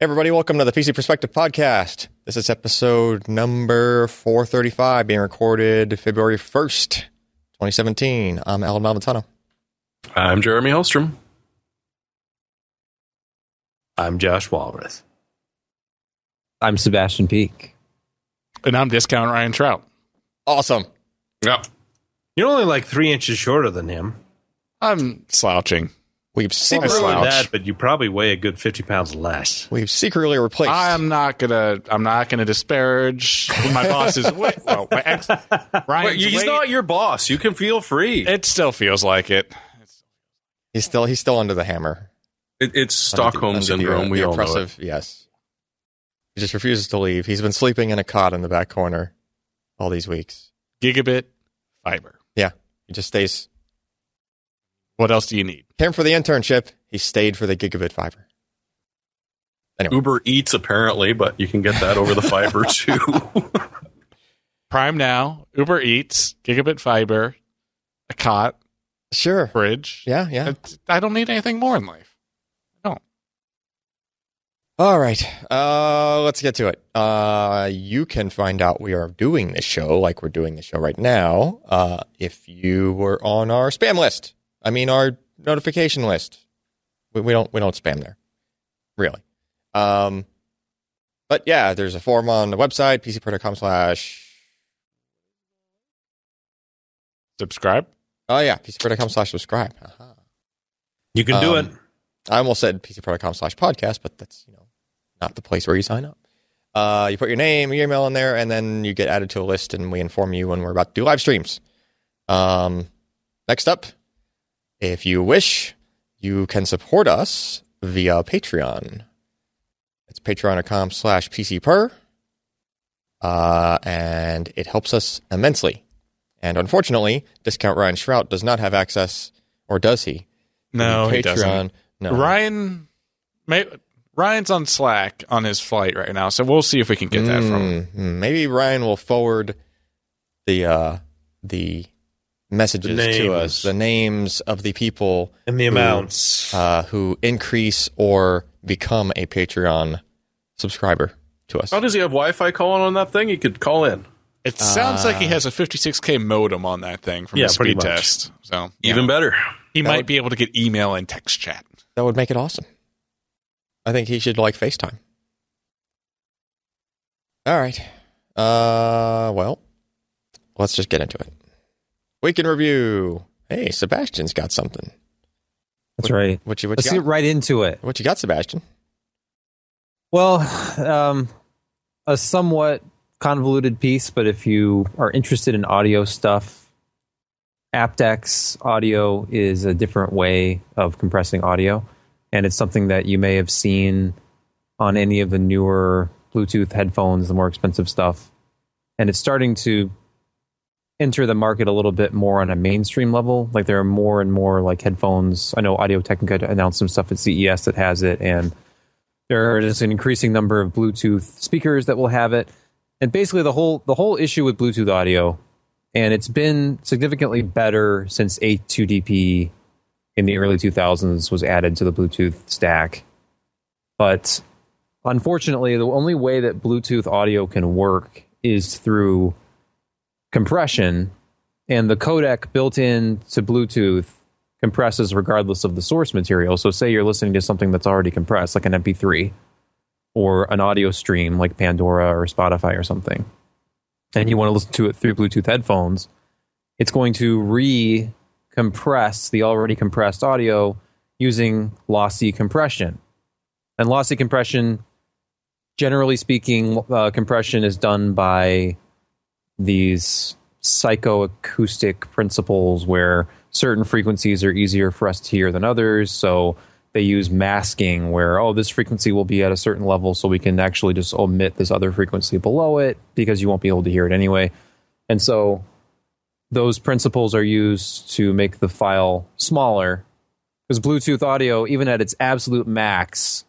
everybody, welcome to the PC Perspective Podcast. This is episode number 435, being recorded February 1st, 2017. I'm Allyn Malventano. I'm Jeremy Hellstrom. I'm Josh Walrath. I'm Sebastian Peak. And I'm discount Ryan Shrout. Awesome. Yep. You're only like three inches shorter than him. I'm slouching. We've secretly, slouch that, but you probably weigh a good 50 pounds less. we've secretly replaced. I'm not gonna. I'm not gonna disparage my boss's weight. Well, my ex, Ryan's Wait, he's weight, not your boss. You can feel free. It still feels like it. he's still he's still under the hammer. It, it's Under Stockholm the- under the, syndrome. uh, we the all know it. oppressive, Yes. He just refuses to leave. He's been sleeping in a cot in the back corner all these weeks. Gigabit fiber. Yeah, he just stays. What else do you need? Came for the internship. He stayed for the gigabit fiber. Uber Eats apparently, but you can get that over the fiber too. Prime now. Uber Eats, gigabit fiber, a cot, Sure. fridge. Yeah, yeah. I- I don't need anything more in life. I don't. All right. Uh, let's get to it. Uh, you can find out we are doing this show like we're doing the show right now. Uh, if you were on our spam list, I mean our notification list. We, we don't we don't spam there, really. Um, but yeah, there's a form on the website pcper.com slash. Subscribe. Oh yeah, pcper.com slash subscribe. Aha. You can do Um, it. I almost said pcper.com slash podcast, but that's you know not the place where you sign up. Uh, you put your name, your email in there, and then you get added to a list, and we inform you when we're about to do live streams. Um, next up, if you wish, you can support us via Patreon. It's patreon.com slash pcper, uh, and it helps us immensely. And unfortunately, Discount Ryan Shrout does not have access, or does he? No, The he doesn't. No. Ryan, may, Ryan's on Slack on his flight right now, so we'll see if we can get that from him. Maybe Ryan will forward the uh, the messages to us, the names of the people And the who- amounts. uh, who increase or become a Patreon subscriber to us. How does he have Wi-Fi calling on that thing? He could call in. It sounds like he has a 56k modem on that thing from Yeah, the speed test. So Even better. he That might would- be able to get email and text chat. That would make it awesome. I think he should like FaceTime. All right. Uh, well, let's just get into it. Week in review. Hey, Sebastian's got something. That's right. What you what Let's you get right into it. What you got, Sebastian? Well, um, a somewhat convoluted piece, but if you are interested in audio stuff, aptX audio is a different way of compressing audio, and it's something that you may have seen on any of the newer Bluetooth headphones, the more expensive stuff, and it's starting to enter the market a little bit more on a mainstream level. Like there are more and more like headphones. I know Audio Technica announced some stuff at CES that has it, and there is an increasing number of Bluetooth speakers that will have it. And basically, the whole the whole issue with Bluetooth audio, and it's been significantly better since A2DP in the early 2000s was added to the Bluetooth stack. But unfortunately, the only way that Bluetooth audio can work is through compression, and the codec built in to Bluetooth compresses regardless of the source material. So, say you're listening to something that's already compressed, like an MP3 or an audio stream like Pandora or Spotify or something, and you want to listen to it through Bluetooth headphones, it's going to re compress the already compressed audio using lossy compression. And lossy compression, generally speaking, uh, compression is done by these psychoacoustic principles where certain frequencies are easier for us to hear than others. So they use masking where, oh, this frequency will be at a certain level, so we can actually just omit this other frequency below it because you won't be able to hear it anyway. And so those principles are used to make the file smaller because Bluetooth audio, even at its absolute max,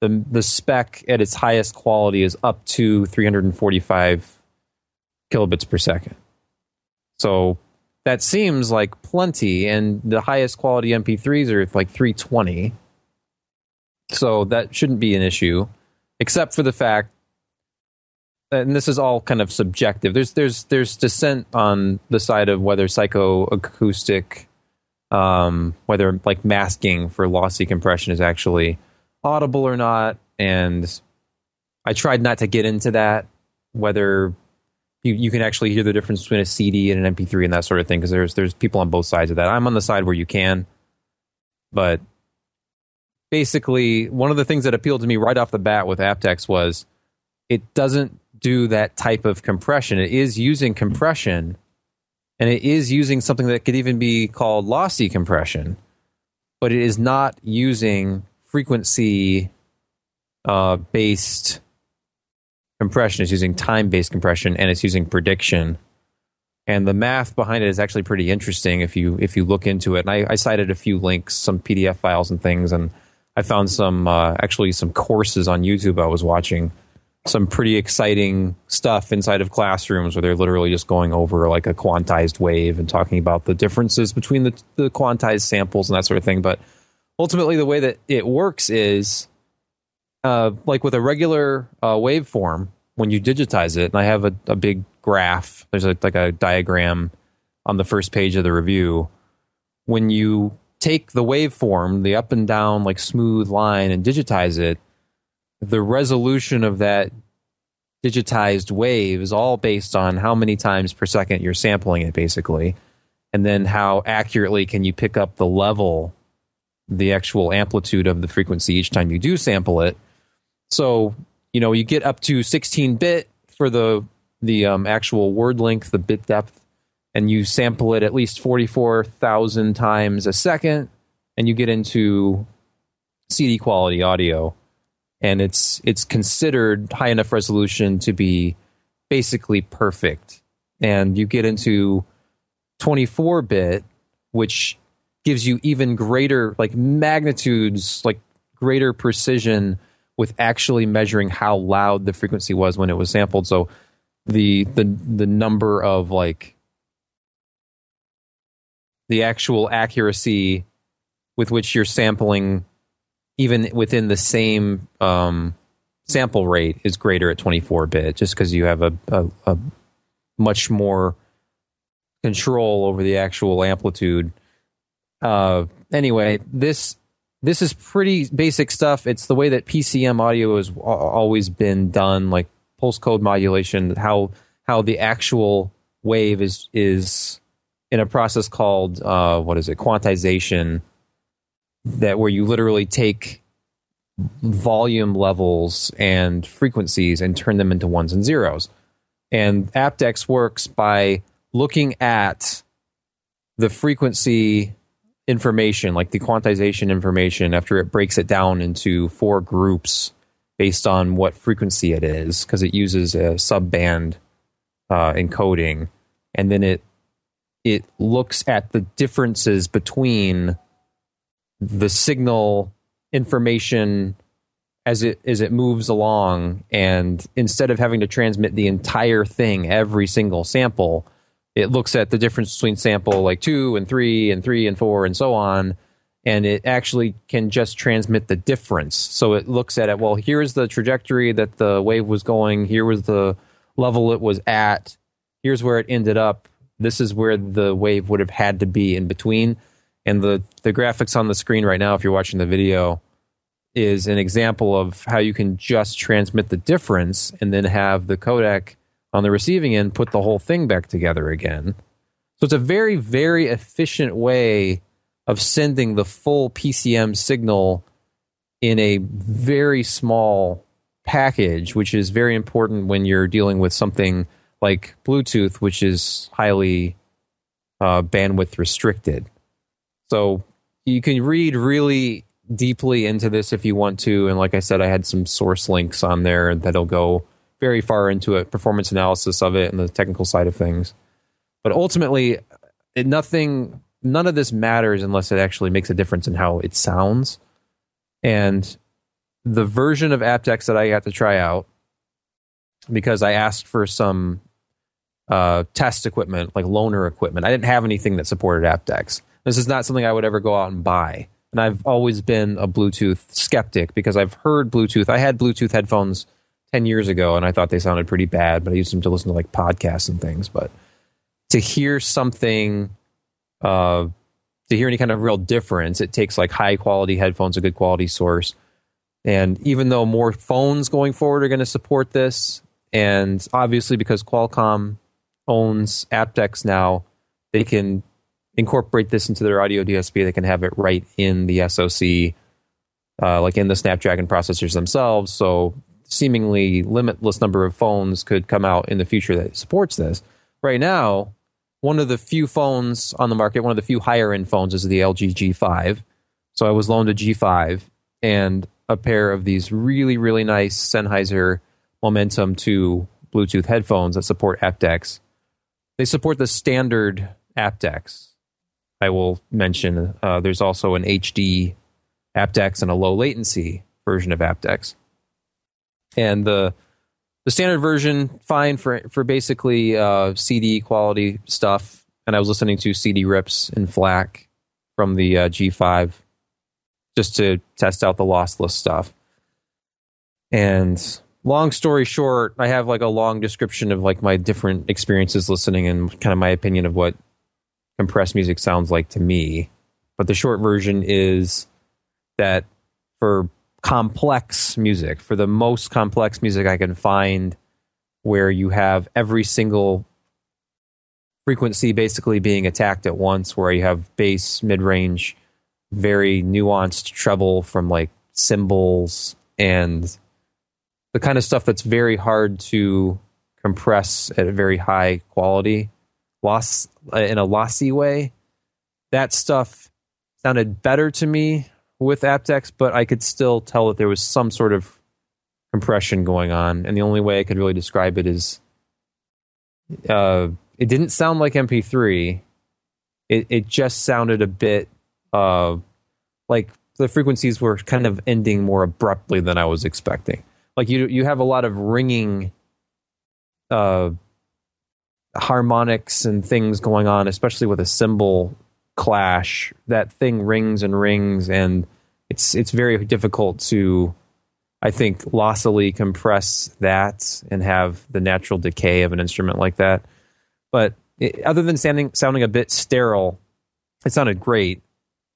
the, the spec at its highest quality is up to 345 kilobits per second. So that seems like plenty, and the highest quality MP3s are like 320. So that shouldn't be an issue. except for the fact and this is all kind of subjective. There's there's there's dissent on the side of whether psychoacoustic, um, whether like masking for lossy compression is actually audible or not, and I tried not to get into that. Whether you, you can actually hear the difference between a CD and an MP3 and that sort of thing, because there's there's people on both sides of that. I'm on the side where you can, but basically, one of the things that appealed to me right off the bat with aptX was it doesn't do that type of compression. It is using compression, and it is using something that could even be called lossy compression, but it is not using frequency uh, based compression. It's using time based compression, and it's using prediction. And the math behind it is actually pretty interesting if you if you look into it. And I, I cited a few links, some PDF files and things, and I found some uh, actually some courses on YouTube I was watching some pretty exciting stuff inside of classrooms where they're literally just going over like a quantized wave and talking about the differences between the, the quantized samples and that sort of thing. But ultimately, the way that it works is uh, like with a regular uh, waveform, when you digitize it, and I have a, a big graph, there's a, like a diagram on the first page of the review. When you take the waveform, the up and down, like smooth line, and digitize it, the resolution of that digitized wave is all based on how many times per second you're sampling it, basically. And then how accurately can you pick up the level, the actual amplitude of the frequency each time you do sample it. So, you know, you get up to 16 bit for the the um, actual word length, the bit depth, and you sample it at least 44,000 times a second, and you get into CD quality audio and it's it's considered high enough resolution to be basically perfect. And you get into 24 bit, which gives you even greater like magnitudes, like greater precision with actually measuring how loud the frequency was when it was sampled. So the the the number of like the actual accuracy with which you're sampling even within the same um, sample rate is greater at 24 bit just because you have a, a, a, much more control over the actual amplitude uh, anyway this this is pretty basic stuff. It's the way that pcm audio has always been done like pulse code modulation how how the actual wave is is in a process called uh, what is it? Quantization. That where you literally take volume levels and frequencies and turn them into ones and zeros. And aptX works by looking at the frequency information, like the quantization information, after it breaks it down into four groups based on what frequency it is, because it uses a subband uh, encoding, and then it it looks at the differences between the signal information as it as it moves along and instead of having to transmit the entire thing every single sample it looks at the difference between sample like 2 and 3 and 3 and 4 and so on and it actually can just transmit the difference. So it looks at it well here's the trajectory that the wave was going here was the level it was at here's where it ended up this is where the wave would have had to be in between. And the the graphics on the screen right now, if you're watching the video, is an example of how you can just transmit the difference and then have the codec on the receiving end put the whole thing back together again. So it's a very, very efficient way of sending the full PCM signal in a very small package, which is very important when you're dealing with something like Bluetooth, which is highly uh, bandwidth restricted. So you can read really deeply into this if you want to. And like I said, I had some source links on there that'll go very far into it, performance analysis of it and the technical side of things. But ultimately, it, nothing, none of this matters unless it actually makes a difference in how it sounds. And the version of aptX that I got to try out, because I asked for some uh, test equipment, like loaner equipment. I didn't have anything that supported aptX. This is not something I would ever go out and buy. and I've always been a Bluetooth skeptic because I've heard Bluetooth. I had Bluetooth headphones 10 years ago and I thought they sounded pretty bad, but I used them to listen to like podcasts and things. But to hear something, uh, to hear any kind of real difference, it takes like high quality headphones, a good quality source. And even though more phones going forward are going to support this, and obviously because Qualcomm owns aptX now, they can incorporate this into their audio DSP. They can have it right in the SoC, uh, like in the Snapdragon processors themselves. So seemingly limitless number of phones could come out in the future that supports this. Right now, one of the few phones on the market, one of the few higher end phones is the LG G5. So I was loaned a G5 and a pair of these really, really nice Sennheiser Momentum 2 Bluetooth headphones that support aptX. They support the standard aptX. I will mention uh, there's also an HD aptX and a low latency version of aptX. And the the standard version fine for for basically uh, CD quality stuff. And I was listening to CD rips in FLAC from the uh, G5 just to test out the lossless stuff. And long story short, I have like a long description of like my different experiences listening and kind of my opinion of what compressed music sounds like to me. But the short version is that for complex music, for the most complex music I can find, where you have every single frequency basically being attacked at once, where you have bass, mid range, very nuanced treble from like cymbals and the kind of stuff that's very hard to compress at a very high quality, loss uh, in a lossy way. That stuff sounded better to me with aptX, but I could still tell that there was some sort of compression going on. And the only way I could really describe it is uh, it didn't sound like MP3. It, it just sounded a bit uh, like the frequencies were kind of ending more abruptly than I was expecting. Like you, you have a lot of ringing uh, harmonics and things going on, especially with a cymbal clash, that thing rings and rings, and it's it's very difficult to, I think, lossily compress that and have the natural decay of an instrument like that. But it, other than sounding sounding a bit sterile, it sounded great.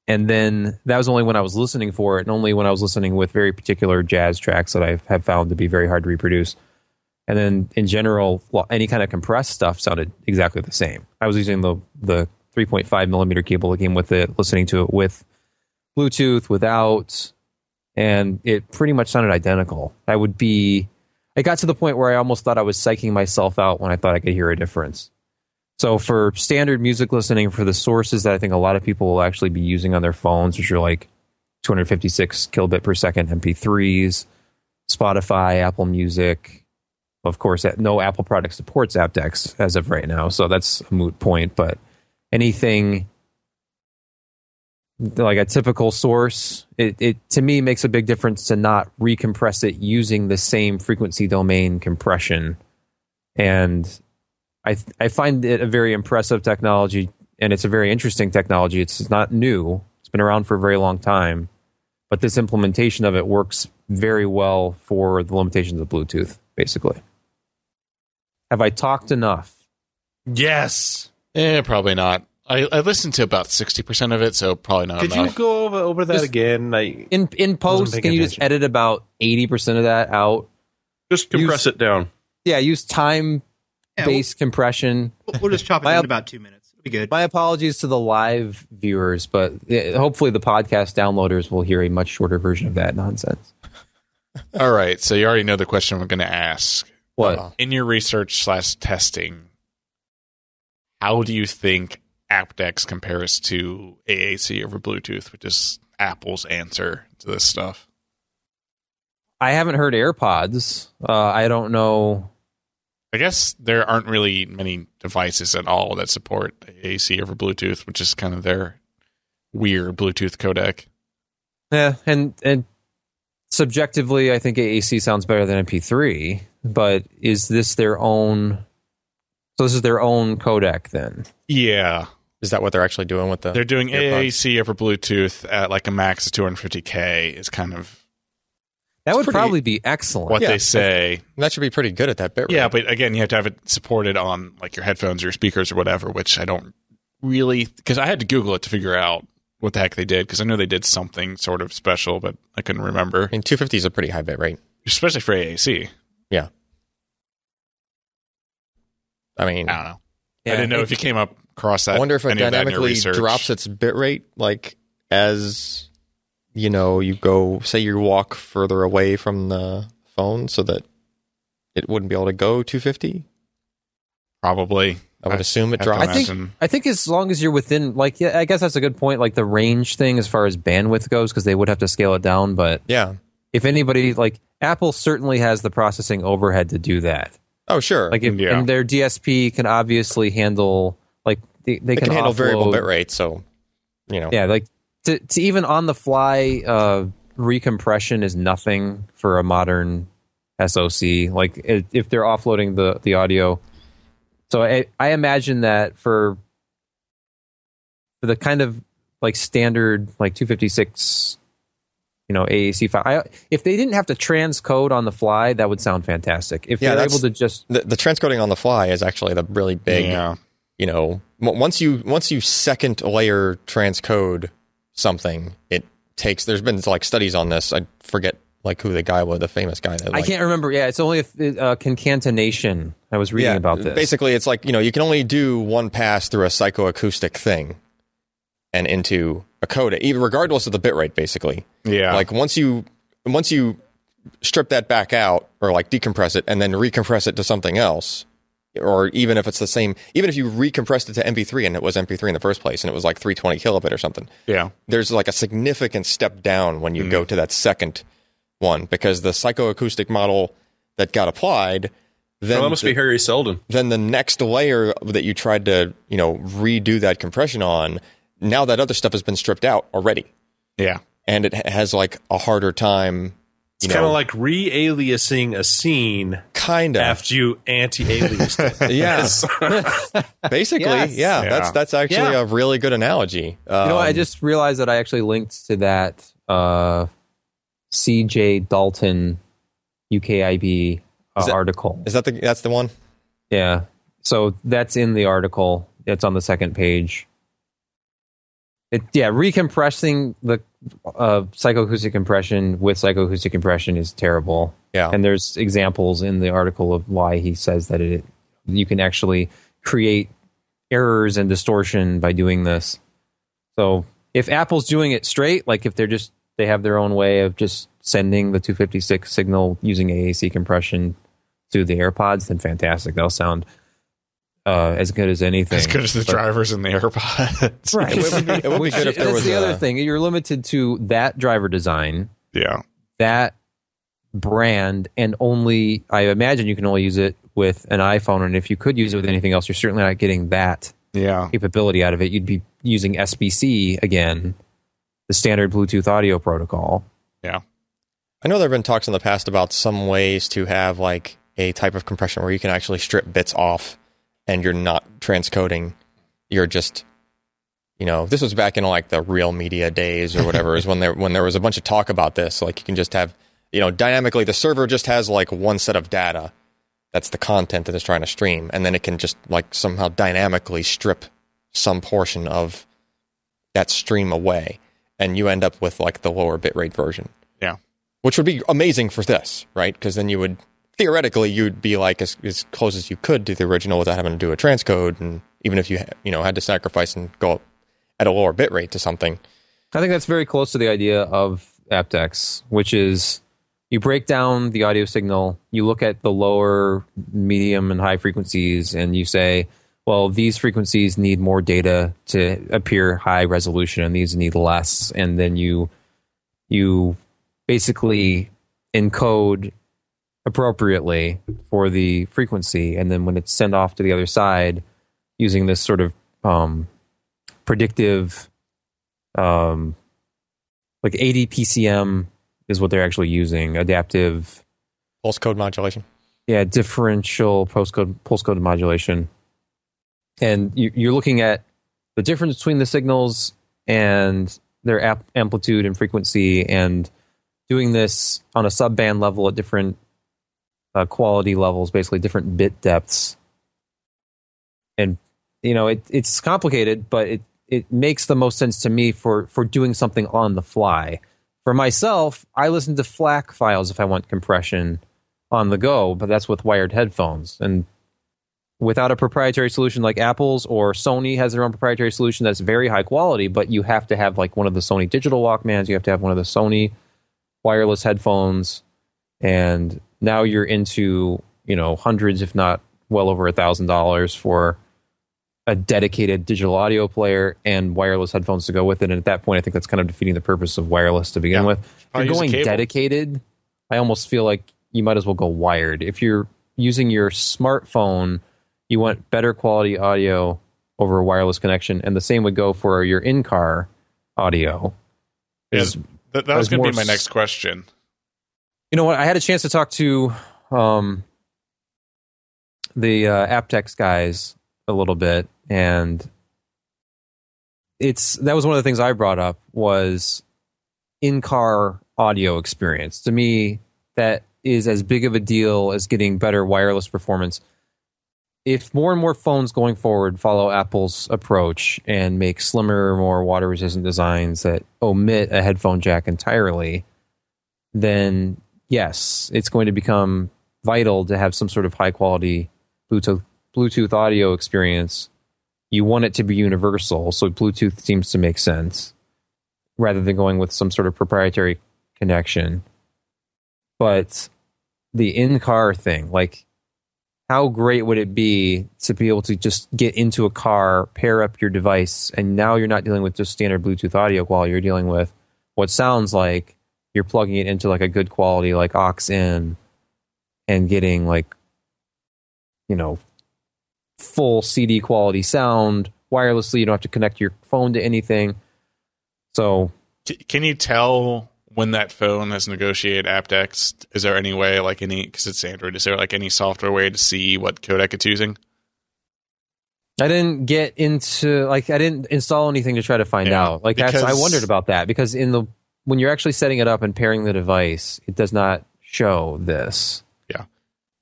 And then that was only when I was listening for it, and only when I was listening with very particular jazz tracks that I have found to be very hard to reproduce. And then in general, well, any kind of compressed stuff sounded exactly the same. I was using the the 3.5 millimeter cable that came with it, listening to it with Bluetooth, without, and it pretty much sounded identical. I would be, I got to the point where I almost thought I was psyching myself out when I thought I could hear a difference. So for standard music listening, for the sources that I think a lot of people will actually be using on their phones, which are like 256 kilobit per second MP3s, Spotify, Apple Music. Of course, no Apple product supports aptX as of right now, so that's a moot point. But anything like a typical source, it, it to me makes a big difference to not recompress it using the same frequency domain compression. And I I find it a very impressive technology, and it's a very interesting technology. It's not new; it's been around for a very long time, but this implementation of it works very well for the limitations of Bluetooth. Basically, have I talked enough? Yes. Eh, probably not. I, I listened to about sixty percent of it, so probably not Could enough. you go over, over that Just- again? Like, In in post, can you just edit about eighty percent of that out? Just compress it down. Yeah, use time Yeah, based compression. we'll, we'll just chop it My in about two minutes. It'll be good. My apologies to the live viewers, but uh, hopefully the podcast downloaders will hear a much shorter version of that nonsense. All right, so you already know the question I'm going to ask. What? Uh, In your research slash testing, how do you think aptX compares to AAC over Bluetooth, which is Apple's answer to this stuff? I haven't heard AirPods. Uh, I don't know. I guess there aren't really many devices at all that support AAC over Bluetooth, which is kind of their weird Bluetooth codec. Yeah, and and subjectively, I think AAC sounds better than MP3. But is this their own? So this is their own codec then? Yeah, Is that what they're actually doing with the? They're doing? AAC over Bluetooth at like a max of 250k is kind of That would pretty- probably be excellent. what Yeah. they say. That should be pretty good at that bit. rate. Yeah, but again, you have to have it supported on like your headphones or your speakers or whatever, which I don't really because I had to Google it to figure out what the heck they did because I know they did something sort of special, but I couldn't remember, I mean, 250 is a pretty high bit rate. especially for AAC. Yeah. I mean, I don't know. Yeah, I didn't know it- if you came up across that. I wonder if it any of that in your dynamically drops its bit rate, like as you know, you go. Say you walk further away from the phone, so that it wouldn't be able to go 250. Probably. I would assume it drops. I think. I think as long as you're within, like, yeah, I guess that's a good point. Like the range thing, as far as bandwidth goes, because they would have to scale it down. But Yeah. if anybody, like Apple, certainly has the processing overhead to do that. Oh, sure. Like, if, Yeah. and their DSP can obviously handle, like, they, they it can, can handle variable bit rate, so you know. Yeah, like to, to even on the fly uh, recompression is nothing for a modern SoC. Like i if they're offloading the the audio, so I, I imagine that for for the kind of like standard like 256 you know AAC file. I, if they didn't have to transcode on the fly, that would sound fantastic. If Yeah, they're able to just The, the transcoding on the fly is actually the really big. Yeah. You know, once you once you second layer transcode something, it takes. There's been like studies on this. I forget like who the guy was, the famous guy. That, I can't remember. Yeah, it's only a uh, concatenation. I was reading about this. Basically, it's like you know you can only do one pass through a psychoacoustic thing, and into a code, even regardless of the bit rate. Basically, Yeah. like once you once you strip that back out or like decompress it and then recompress it to something else, or even if it's the same, even if you recompressed it to MP3 and it was MP3 in the first place and it was like 320 kilobit or something, yeah. there's like a significant step down when you go mm-hmm. to that second one because the psychoacoustic model that got applied. Then that must the- be Harry Seldon. then the next layer that you tried to you know redo that compression on now that other stuff has been stripped out already Yeah. and it has like a harder time It's kind of like re-aliasing a scene kind of after you anti-aliased it. yeah basically Yes. yeah, Yeah. that's that's actually Yeah. a really good analogy um, You know. I just realized that I actually linked to that uh, CJ Dalton UKIB uh, Is that- article. is that the that's the one Yeah. So that's in the article. It's on the second page. It, yeah, recompressing the uh, psychoacoustic compression with psychoacoustic compression is terrible. yeah And there's examples in the article of why he says that it you can actually create errors and distortion by doing this. So if Apple's doing it straight, like if they're just they have their own way of just sending the 256 signal using AAC compression to the AirPods, then fantastic. They'll sound uh, as good as anything. As good as the But- drivers in the AirPods. Right. it would be, it would be good if there That's was the a, other thing. You're limited to that driver design, Yeah. that brand, and only I imagine you can only use it with an iPhone. And if you could use it with anything else, you're certainly not getting that Yeah. capability out of it. You'd be using SBC again, the standard Bluetooth audio protocol. Yeah. I know there have been talks in the past about some ways to have like a type of compression where you can actually strip bits off and you're not transcoding. You're just, you know, this was back in like the real media days or whatever, is when there when there was a bunch of talk about this. Like you can just have, you know, dynamically the server just has like one set of data. That's the content that it's trying to stream, and then it can just like somehow dynamically strip some portion of that stream away, and you end up with like the lower bitrate version Yeah. which would be amazing for this, right? Because then you would theoretically you'd be like as, as close as you could to the original without having to do a transcode, and even if you you know had to sacrifice and go up at a lower bit rate to something, I think that's very close to the idea of aptX, which is you break down the audio signal, you look at the lower, medium, and high frequencies, and you say, well, these frequencies need more data to appear high resolution, and these need less, and then you you basically encode appropriately for the frequency, and then when it's sent off to the other side, using this sort of um, predictive um, like ADPCM is what they're actually using. Adaptive, pulse code modulation. yeah, differential pulse code pulse code modulation. And you, you're looking at the difference between the signals and their amplitude and frequency, and doing this on a subband level at different uh, quality levels, basically different bit depths. And you know, it, it's complicated, but it it makes the most sense to me for for doing something on the fly. For myself, I listen to FLAC files if I want compression on the go, but that's with wired headphones. And without a proprietary solution like Apple's or Sony has their own proprietary solution that's very high quality, but you have to have like one of the Sony digital Walkmans, you have to have one of the Sony wireless headphones, and now you're into you know hundreds, if not well over a thousand dollars for a dedicated digital audio player and wireless headphones to go with it. And at that point, I think that's kind of defeating the purpose of wireless to begin Yeah. with. If you're going dedicated, I almost feel like you might as well go wired. If you're using your smartphone, you want better quality audio over a wireless connection, and the same would go for your in-car audio. Yes, that, that was going to be my next question. You know what? I had a chance to talk to um, the uh, aptX guys a little bit, and it's that was one of the things I brought up was in-car audio experience. To me, that is as big of a deal as getting better wireless performance. If more and more phones going forward follow Apple's approach and make slimmer, more water-resistant designs that omit a headphone jack entirely, then yes, it's going to become vital to have some sort of high quality Bluetooth Bluetooth audio experience. You want it to be universal, so Bluetooth seems to make sense rather than going with some sort of proprietary connection. But the in-car thing, like how great would it be to be able to just get into a car, pair up your device, and now you're not dealing with just standard Bluetooth audio quality, you're dealing with what sounds like you're plugging it into like a good quality like aux in and getting like you know full cd quality sound wirelessly you don't have to connect your phone to anything so Can you tell when that phone has negotiated aptX? Is there any way, like any, because it's Android, is there like any software way to see what codec it's using? i didn't get into like i didn't install anything to try to find Yeah, out like that's i wondered about that because in the when you're actually setting it up and pairing the device it does not show this Yeah.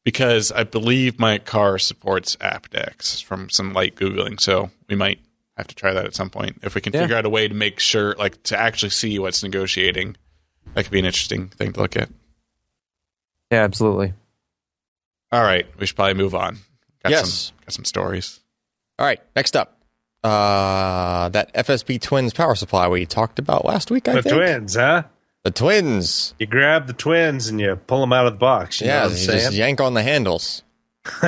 Because I believe my car supports aptX from some light Googling. So we might have to try that at some point. If we can Yeah. figure out a way to make sure, like to actually see what's negotiating, that could be an interesting thing to look at. yeah absolutely All right, we should probably move on. Got Yes. some got some stories. All right, next up. Uh, that FSP Twins power supply we talked about last week, I The think. twins, huh? The twins. You grab the twins and you pull them out of the box. You know yeah, you just yank on the handles.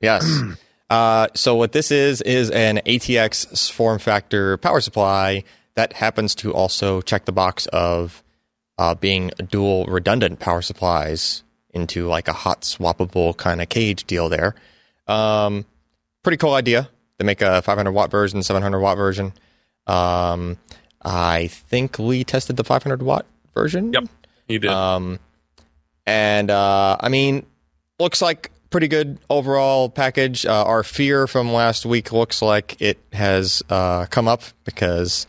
yes. Uh, so what this is is an ATX form factor power supply that happens to also check the box of uh, being dual redundant power supplies into like a hot swappable kind of cage deal there. Um, pretty cool idea. They make a 500 watt version, 700 watt version. Um, I think we tested the 500 watt version. Yep. You did. Um, and uh, I mean, looks like pretty good overall package. Uh, our fear from last week looks like it has uh, come up because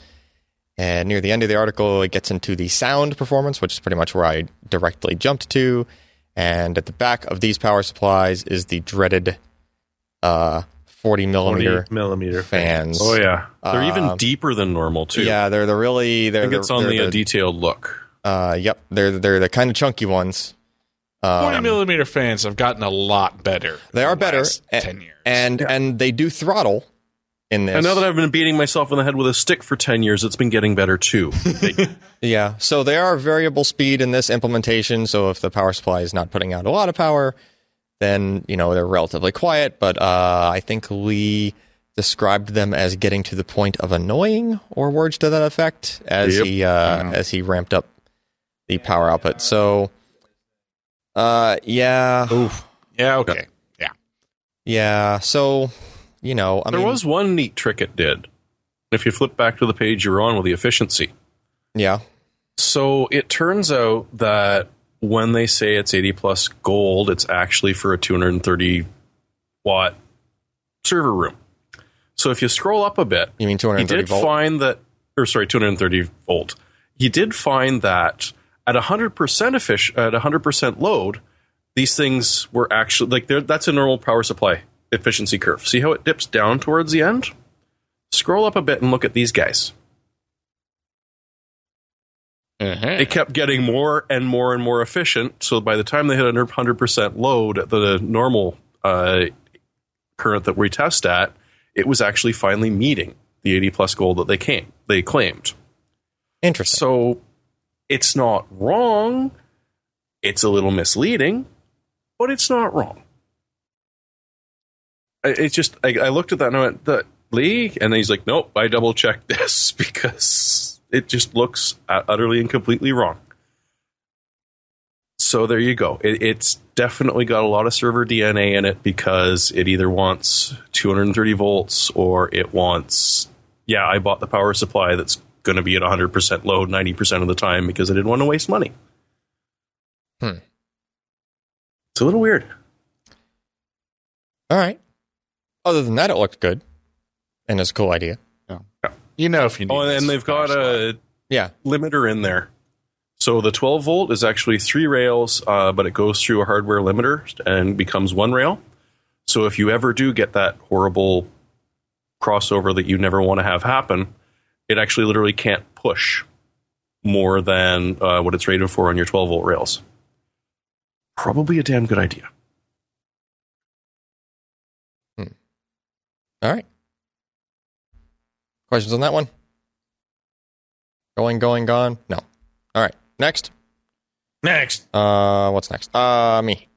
uh, near the end of the article, it gets into the sound performance, which is pretty much where I directly jumped to. And at the back of these power supplies is the dreaded uh, 40 millimeter 40 millimeter fans. oh yeah, they're uh, even deeper than normal too. Yeah, they're the really. They're I think the, it's on they're the, the detailed look. uh, yep, they're they're the kind of chunky ones. Forty Um, millimeter fans have gotten a lot better. They are the better, last a- ten years. and and they do throttle in this. And now that I've been beating myself in the head with a stick for ten years, it's been getting better too. Yeah, so they are variable speed in this implementation. So if the power supply is not putting out a lot of power, then you know they're relatively quiet. But uh, I think Lee described them as getting to the point of annoying, or words to that effect, as Yep. he uh, as he ramped up the power output. So, uh, yeah, yeah, okay, yeah. yeah. So, you know, I there mean, was one neat trick it did. If you flip back to the page you're on with the efficiency, yeah, So it turns out that when they say it's 80 plus gold, it's actually for a 230 watt server room. So if you scroll up a bit, You mean 230 he 230 did volt? find that, or sorry, 230 volt. He did find that at 100% efficient, at 100% load, these things were actually like that's a normal power supply efficiency curve. See how it dips down towards the end? Scroll up a bit and look at these guys. Uh-huh. They kept getting more and more and more efficient. So by the time they hit 100% load at the normal uh, current that we test at, it was actually finally meeting the 80 plus goal that they came they claimed. Interesting. So it's not wrong. It's a little misleading, but it's not wrong. It's just I, I looked at that and I went, "The league," and then he's like, "Nope, I double checked this because it just looks uh, utterly and completely wrong." So there you go. It, it's definitely got a lot of server DNA in it because it either wants 230 volts or it wants, yeah, I bought the power supply that's going to be at 100% load 90% of the time because I didn't want to waste money. Hmm. It's a little weird. All right. Other than that, it looked good, and it's a cool idea. You know if you need Oh, and they've got a Yeah. limiter in there. So the 12 volt is actually three rails, uh, but it goes through a hardware limiter and becomes one rail. So if you ever do get that horrible crossover that you never want to have happen, it actually literally can't push more than uh, what it's rated for on your 12 volt rails. Probably a damn good idea. Hmm. All right. Questions on that one? Going, going, gone? No. All right. Next. Next. Uh, what's next? Uh, me.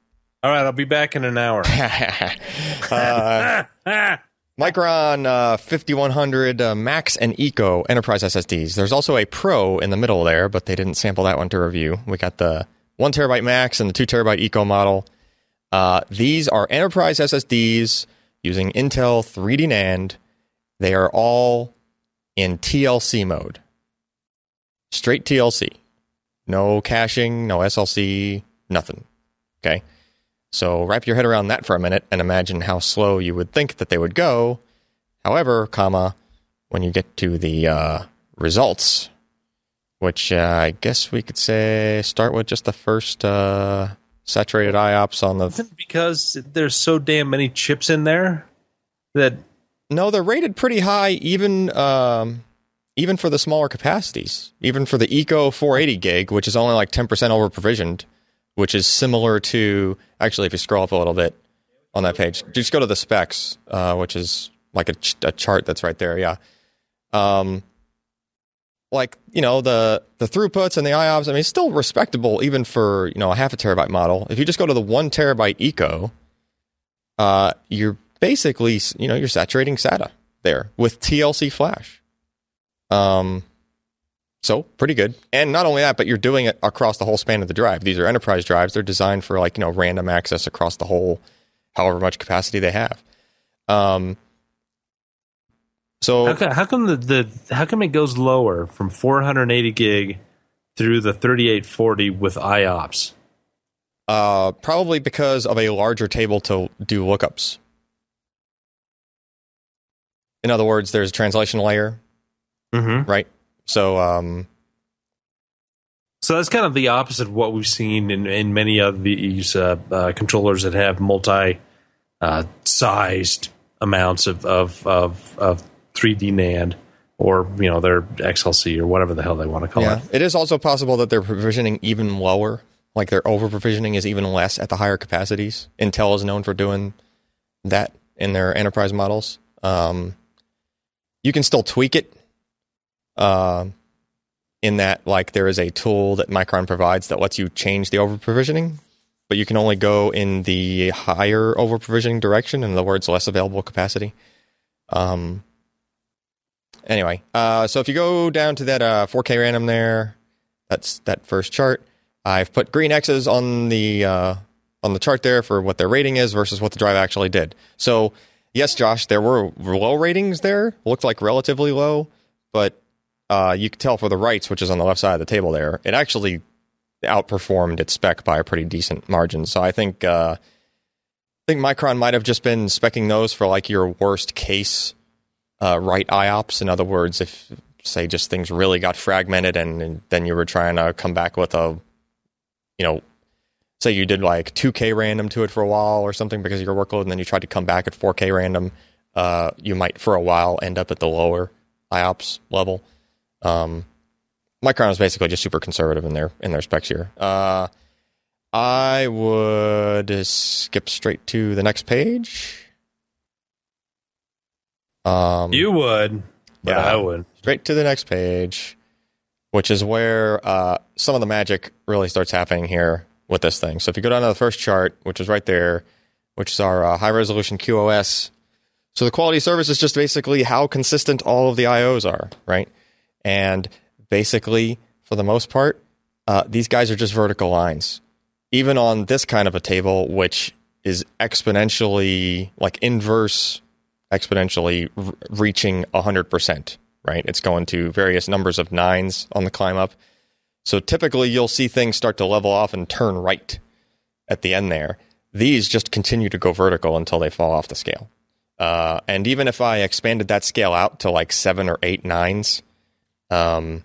All right, I'll be back in an hour. uh. Micron uh, 5100 uh, Max and Eco enterprise SSDs. There's also a Pro in the middle there, but they didn't sample that one to review. We got the one terabyte Max and the two terabyte Eco model. Uh, these are enterprise SSDs using Intel 3D NAND. They are all in TLC mode, straight TLC, no caching, no SLC, nothing. Okay. So wrap your head around that for a minute and imagine how slow you would think that they would go. However, comma, when you get to the uh, results, which uh, I guess we could say start with just the first uh, saturated IOPS on the. Because there's so damn many chips in there that No, they're rated pretty high, even um, even for the smaller capacities. Even for the Eco 480 gig, which is only like 10% over provisioned, which is similar to actually if you scroll up a little bit on that page, just go to the specs, uh, which is like a, ch- a chart that's right there. Yeah. Um, like you know the the throughputs and the IOPS. I mean, it's still respectable even for you know a half a terabyte model. If you just go to the one terabyte Eco, uh, you're basically you know you're saturating SATA there with TLC flash. Um, so pretty good. And not only that, but you're doing it across the whole span of the drive. These are enterprise drives. They're designed for like you know random access across the whole, however much capacity they have. Um, so how come, how come the, the how come it goes lower from 480 gig through the 3840 with IOPS? Uh, probably because of a larger table to do lookups. In other words, there's a translation layer, Mm-hmm. right? So, um, So that's kind of the opposite of what we've seen in, in many of these uh, uh, controllers that have multi uh, sized amounts of, of, of, of 3D NAND or you know their XLC or whatever the hell they want to call yeah, it. it is also possible that they're provisioning even lower, like their over provisioning is even less at the higher capacities. Intel is known for doing that in their enterprise models. Um, you can still tweak it. Uh, in that, like, there is a tool that Micron provides that lets you change the over provisioning, but you can only go in the higher over provisioning direction. In other words, less available capacity. Um, anyway, uh, so if you go down to that uh, 4K random there, that's that first chart. I've put green X's on the uh, on the chart there for what their rating is versus what the drive actually did. So yes, Josh, there were low ratings there. Looked like relatively low, but uh, you could tell for the writes, which is on the left side of the table there, it actually outperformed its spec by a pretty decent margin. So I think uh, I think Micron might have just been specing those for like your worst case uh, write IOPS. In other words, if say just things really got fragmented and, and then you were trying to come back with a, you know, say you did like 2K random to it for a while or something because of your workload, and then you tried to come back at 4K random, uh, you might for a while end up at the lower IOPS level. Um, Micron is basically just super conservative in their in their specs here. Uh, I would skip straight to the next page. Um, You would, but Yeah. I would. straight to the next page, which is where uh, some of the magic really starts happening here with this thing. So if you go down to the first chart, which is right there, which is our uh, high resolution QoS. So the quality service is just basically how consistent all of the IOs are, right? And basically, for the most part, uh, these guys are just vertical lines. Even on this kind of a table, which is exponentially like inverse, exponentially r- reaching 100%, right? It's going to various numbers of nines on the climb up. So typically you'll see things start to level off and turn right at the end there. These just continue to go vertical until they fall off the scale. Uh, and even if I expanded that scale out to like seven or eight nines, um,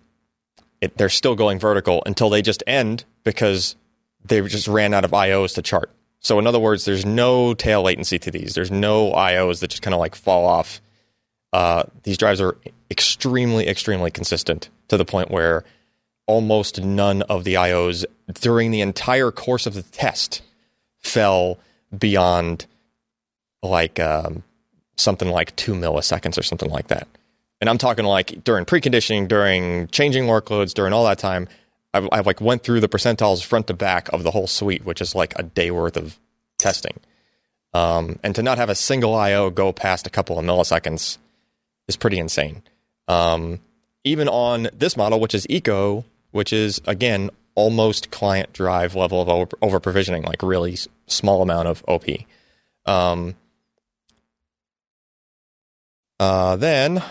it, they're still going vertical until they just end because they just ran out of IOs to chart. So in other words, there's no tail latency to these. There's no IOs that just kind of like fall off. Uh, these drives are extremely, extremely consistent to the point where almost none of the IOs during the entire course of the test fell beyond like um, something like two milliseconds or something like that. And I'm talking like during preconditioning, during changing workloads, during all that time. I've, like went through the percentiles front to back of the whole suite, which is like a day worth of testing. Um, and to not have a single IO go past a couple of milliseconds is pretty insane. Um, even on this model, which is Eco, which is again almost client drive level of over, provisioning, like really small amount of OP. Um, uh, then,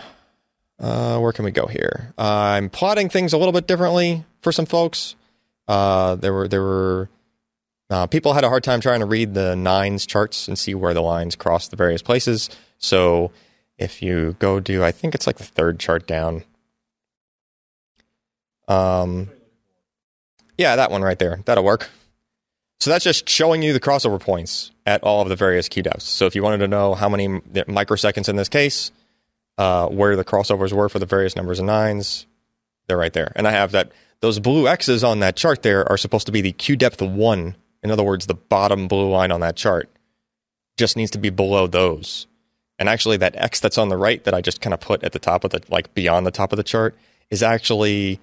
uh, where can we go here? I'm plotting things a little bit differently for some folks. Uh, there were there were uh, people had a hard time trying to read the nines charts and see where the lines cross the various places. So if you go to, I think it's like the third chart down. Um, yeah, that one right there. That'll work. So that's just showing you the crossover points at all of the various key depths. So if you wanted to know how many microseconds in this case, uh, where the crossovers were for the various numbers of nines, they're right there. And I have that those blue X's on that chart there are supposed to be the Q depth one. In other words, the bottom blue line on that chart just needs to be below those. And actually, that X that's on the right that I just kind of put at the top of the, like beyond the top of the chart, is actually,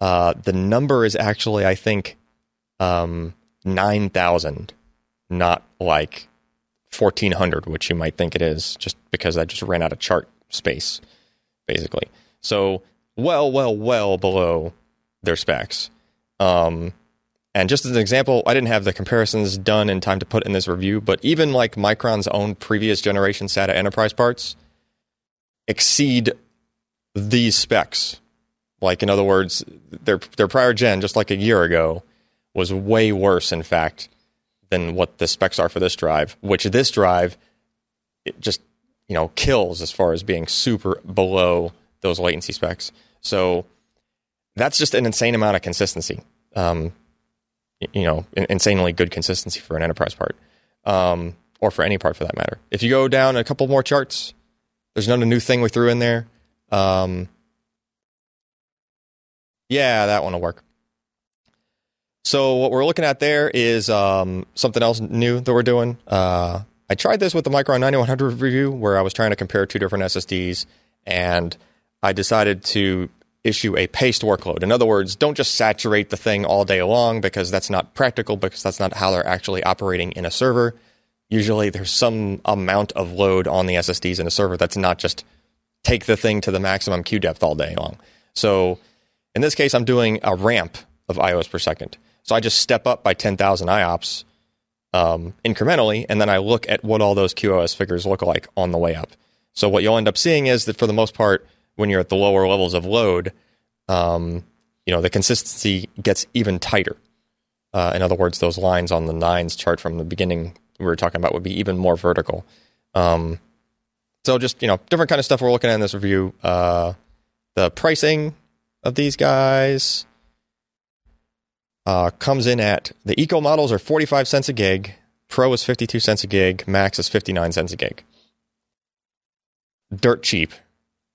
uh, the number is actually, I think, um, 9,000, not like 1,400, which you might think it is, just because I just ran out of chart space, basically. So, well, well, well below their specs. Um, and just as an example, I didn't have the comparisons done in time to put in this review, but even like Micron's own previous generation SATA enterprise parts exceed these specs. Like in other words, their their prior gen, just like a year ago, was way worse, in fact, than what the specs are for this drive. Which this drive, it just you know kills as far as being super below those latency specs. So that's just an insane amount of consistency. Um, you know, in- insanely good consistency for an enterprise part, um, or for any part for that matter. If you go down a couple more charts, there's not a new thing we threw in there. Um, yeah, that one will work. So what we're looking at there is um, something else new that we're doing. Uh, I tried this with the Micron 9100 review where I was trying to compare two different SSDs, and I decided to issue a paced workload. In other words, don't just saturate the thing all day long because that's not practical because that's not how they're actually operating in a server. Usually there's some amount of load on the SSDs in a server that's not just take the thing to the maximum queue depth all day long. So in this case, I'm doing a ramp of IOs per second. So I just step up by 10,000 IOPS um, incrementally, and then I look at what all those QoS figures look like on the way up. So what you'll end up seeing is that for the most part, when you're at the lower levels of load, um, you know the consistency gets even tighter. Uh, in other words, those lines on the nines chart from the beginning we were talking about would be even more vertical. Um, so just you know, different kind of stuff we're looking at in this review. Uh, the pricing of these guys uh, comes in at the eco models are 45 cents a gig, pro is 52 cents a gig, max is 59 cents a gig. Dirt cheap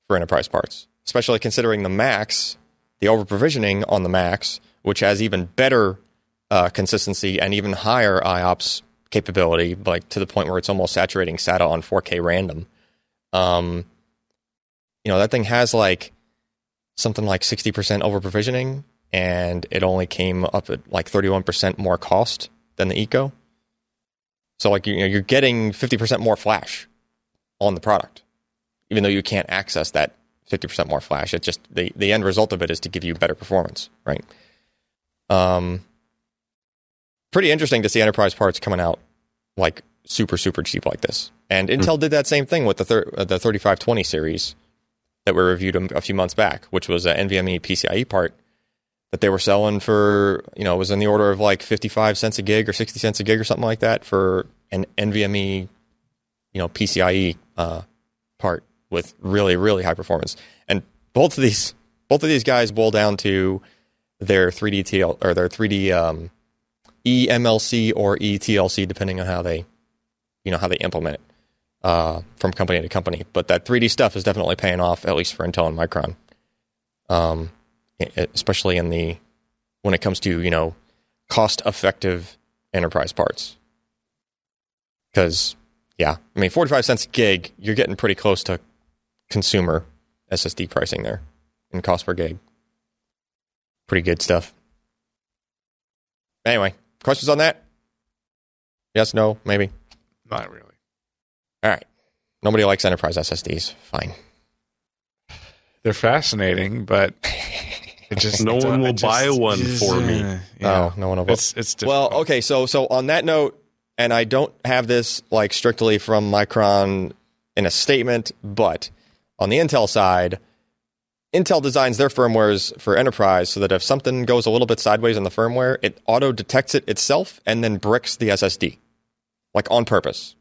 for enterprise parts, especially considering the max, the over provisioning on the max, which has even better uh, consistency and even higher IOPS capability, like to the point where it's almost saturating SATA on 4K random. Um, you know, that thing has like something like 60% over provisioning, and it only came up at like 31% more cost than the Eco. So, like, you know, you're getting 50% more flash on the product, even though you can't access that 50% more flash. It just, the, the end result of it is to give you better performance, right? Um, pretty interesting to see enterprise parts coming out like super, super cheap like this. And Intel did that same thing with the, thir- uh, the 3520 series that we reviewed a, few months back, which was an NVMe PCIe part that they were selling for, you know, it was in the order of like 55 cents a gig or 60 cents a gig or something like that for an NVMe, you know, PCIe uh, part with really, really high performance. And both of these, both of these guys boil down to their 3D TL or their 3D um, eMLC or eTLC, depending on how they, you know, how they implement it uh, from company to company. But that 3D stuff is definitely paying off, at least for Intel and Micron. Um, especially in the when it comes to you know cost effective enterprise parts. Because yeah, I mean, 45 cents a gig, you're getting pretty close to consumer SSD pricing there in cost per gig. Pretty good stuff. Anyway, questions on that? Yes, no, maybe. Not really. All right. Nobody likes enterprise SSDs. Fine. They're fascinating, but it just No one will just- buy one for me. uh, Oh, no one will. It's it's difficult. Well, okay, so so on that note, and I don't have this like strictly from Micron in a statement, but on the Intel side, Intel designs their firmwares for enterprise so that if something goes a little bit sideways in the firmware, it auto detects it itself and then bricks the SSD, like on purpose.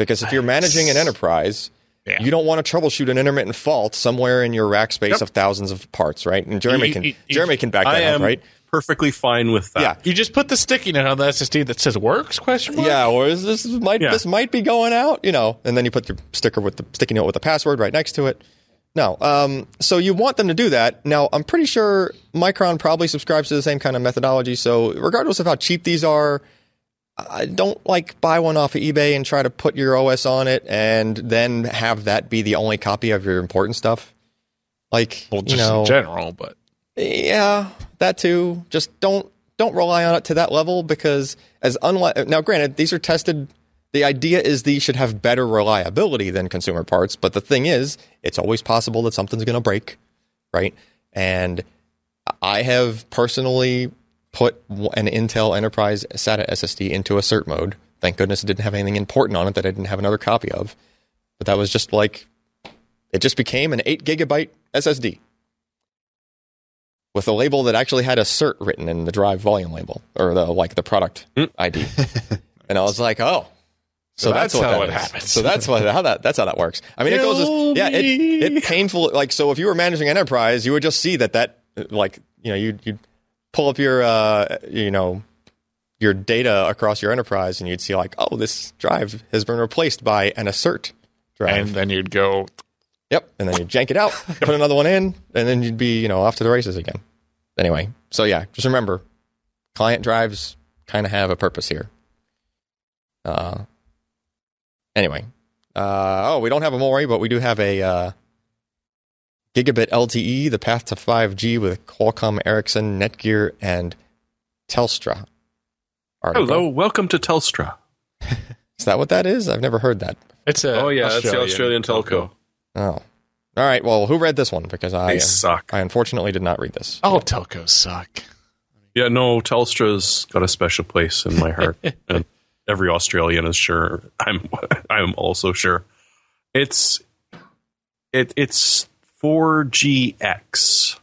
Because if you're managing an enterprise, Yeah. you don't want to troubleshoot an intermittent fault somewhere in your rack space Yep. of thousands of parts, right? And Jeremy You- can you- you- Jeremy can back I that up, right? perfectly fine with that. Yeah. You just put the sticky note on the SSD that says "works?" Question mark. Yeah, or is this might Yeah. this might be going out, you know, and then you put your sticker with the sticky note with the password right next to it. No, um, so you want them to do that. Now, I'm pretty sure Micron probably subscribes to the same kind of methodology. So, regardless of how cheap these are, I don't like buy one off of eBay and try to put your OS on it and then have that be the only copy of your important stuff. Like, Well, you just know, in general, but yeah, that too. Just don't don't rely on it to that level because as unlike now, granted, these are tested. The idea is these should have better reliability than consumer parts, but the thing is, it's always possible that something's going to break, right? And I have personally put an Intel Enterprise SATA SSD into assert mode. Thank goodness it didn't have anything important on it that I didn't have another copy of. But that was just like it just became an eight gigabyte SSD with a label that actually had assert written in the drive volume label or the like the product hmm. ID. and I was like, oh. So, So that's, that's what how that it is. happens. So that's what how that that's how that works. I mean, it goes yeah, it it painful like so if you were managing enterprise, you would just see that that like you know you you pull up your uh you know your data across your enterprise and you'd see like oh this drive has been replaced by an assert drive. and then you'd go. Yep. And then you'd jank it out, put another one in, and then you'd be, you know, off to the races again. Anyway, so yeah, just remember, client drives kind of have a purpose here. Uh, anyway, uh, oh, we don't have a Morry, but we do have a uh, gigabit LTE, the path to 5G with Qualcomm, Ericsson, Netgear, and Telstra. Article. Hello, welcome to Telstra. Is that what that is? I've never heard that. It's a Oh yeah, that's the Australian telco. Oh. All right. Well, who read this one? Because I, They suck. I unfortunately did not read this. All telcos suck. Yeah, no, Telstra's got a special place in my heart, and every Australian is sure. I'm I'm also sure. It's it it's 4GX.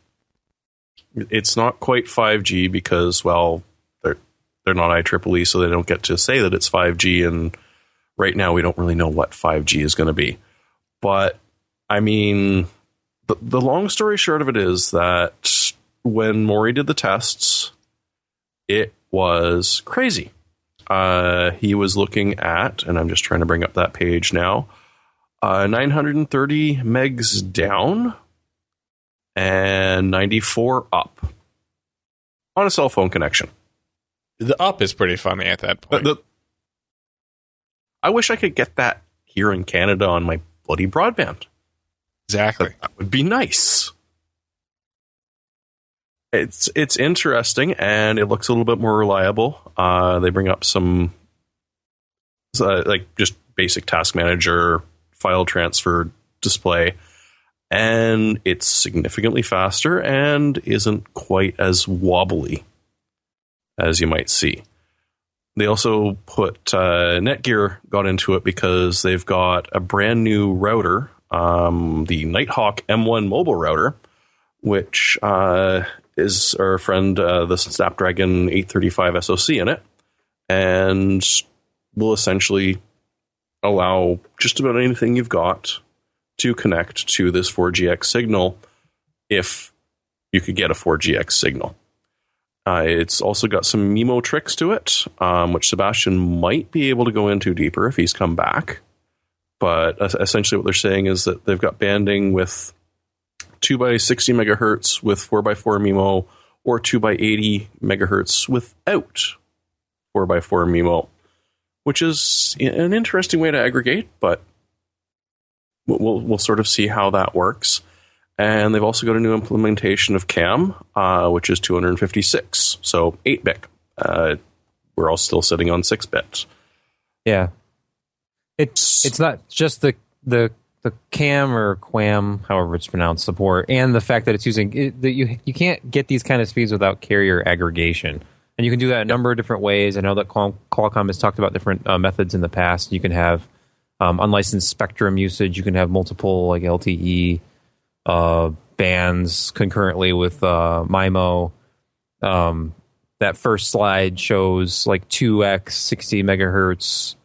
It's not quite 5G because well, they're they're not IEEE, so they don't get to say that it's 5G. And right now, we don't really know what 5G is going to be. But I mean, the, the long story short of it is that when Morry did the tests, it was crazy. Uh, he was looking at, and I'm just trying to bring up that page now, uh, 930 megs down and 94 up on a cell phone connection. The up is pretty funny at that point. the, I wish I could get that here in Canada on my bloody broadband. exactly. That would be nice. It's it's interesting and it looks a little bit more reliable. Uh, they bring up some uh, like just basic task manager file transfer display, and it's significantly faster and isn't quite as wobbly as you might see. They also put uh, Netgear got into it because they've got a brand new router, um, the Nighthawk M1 mobile router, which uh, is our friend uh, the Snapdragon 835 SoC in it, and will essentially allow just about anything you've got to connect to this 4GX signal if you could get a 4GX signal. Uh, it's also got some MIMO tricks to it, um, which Sebastian might be able to go into deeper if he's come back. But essentially, what they're saying is that they've got banding with 2 by 60 megahertz with 4 by 4 MIMO, or 2 by 80 megahertz without 4 by 4 MIMO, which is an interesting way to aggregate, but we'll, we'll, sort of see how that works. And they've also got a new implementation of QAM, uh, which is 256, so 8 bit. Uh, we're all still sitting on 6 bit. Yeah. It's it's not just the the the cam or quam, however it's pronounced, support, and the fact that it's using it, that you you can't get these kind of speeds without carrier aggregation, and you can do that a number of different ways. I know that Qualcomm has talked about different uh, methods in the past. You can have um, unlicensed spectrum usage. You can have multiple like LTE uh, bands concurrently with uh, MIMO. Um, that first slide shows like 2x 60 megahertz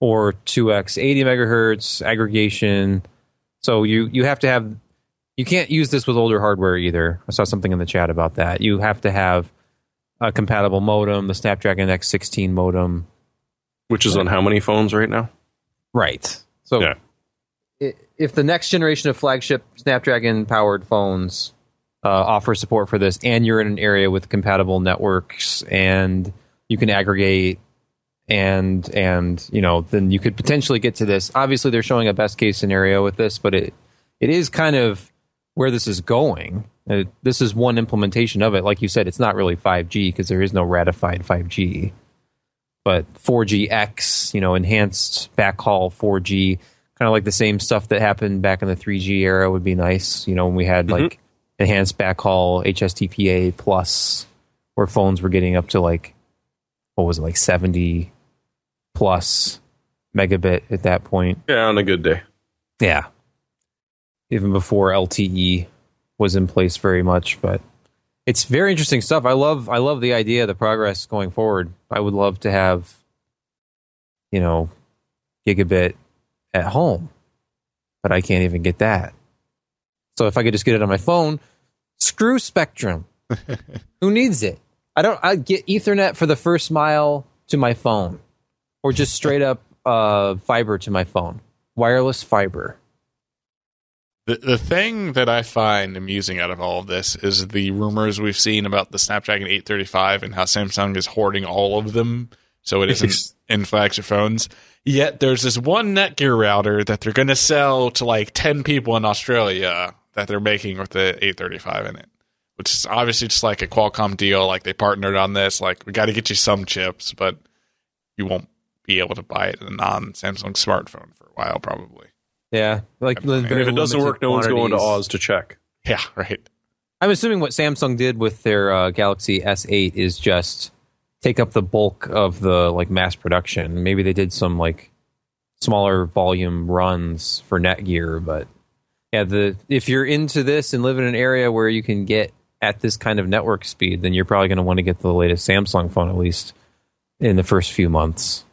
or 2x 80 megahertz aggregation. So you you have to have you can't use this with older hardware either. I saw something in the chat about that. You have to have a compatible modem, the Snapdragon X16 modem. Which is on how many phones right now? Right. So Yeah. if the next generation of flagship Snapdragon powered phones uh, offer support for this, and you're in an area with compatible networks, and you can aggregate, and and you know, then you could potentially get to this. Obviously, they're showing a best case scenario with this, but it it is kind of where this is going. Uh, this is one implementation of it. Like you said, it's not really 5G because there is no ratified 5G but 4GX, you know, enhanced backhaul 4G, kind of like the same stuff that happened back in the 3G era would be nice. You know, when we had like enhanced backhaul HSDPA plus, where phones were getting up to like, what was it, like 70 plus megabit at that point. Yeah, on a good day. Yeah. Even before LTE was in place very much, but it's very interesting stuff. I love I love the idea, the progress going forward. I would love to have you know gigabit at home, but I can't even get that. So if I could just get it on my phone, screw Spectrum. Who needs it? I don't I get Ethernet for the first mile to my phone or just straight up uh, fiber to my phone. Wireless fiber. The, the thing that I find amusing out of all of this is the rumors we've seen about the Snapdragon 835 and how Samsung is hoarding all of them so it isn't in flagship phones. Yet there's this one Netgear router that they're going to sell to like 10 people in Australia that they're making with the 835 in it, which is obviously just like a Qualcomm deal. Like they partnered on this. Like we got to get you some chips, but you won't be able to buy it in a non Samsung smartphone for a while, probably. Yeah, like And if it doesn't work, no one's going to Oz to check. Yeah, right. I'm assuming what Samsung did with their uh, Galaxy S8 is just take up the bulk of the like mass production. Maybe they did some like smaller volume runs for Netgear, but yeah, the if you're into this and live in an area where you can get at this kind of network speed, then you're probably going to want to get the latest Samsung phone at least in the first few months.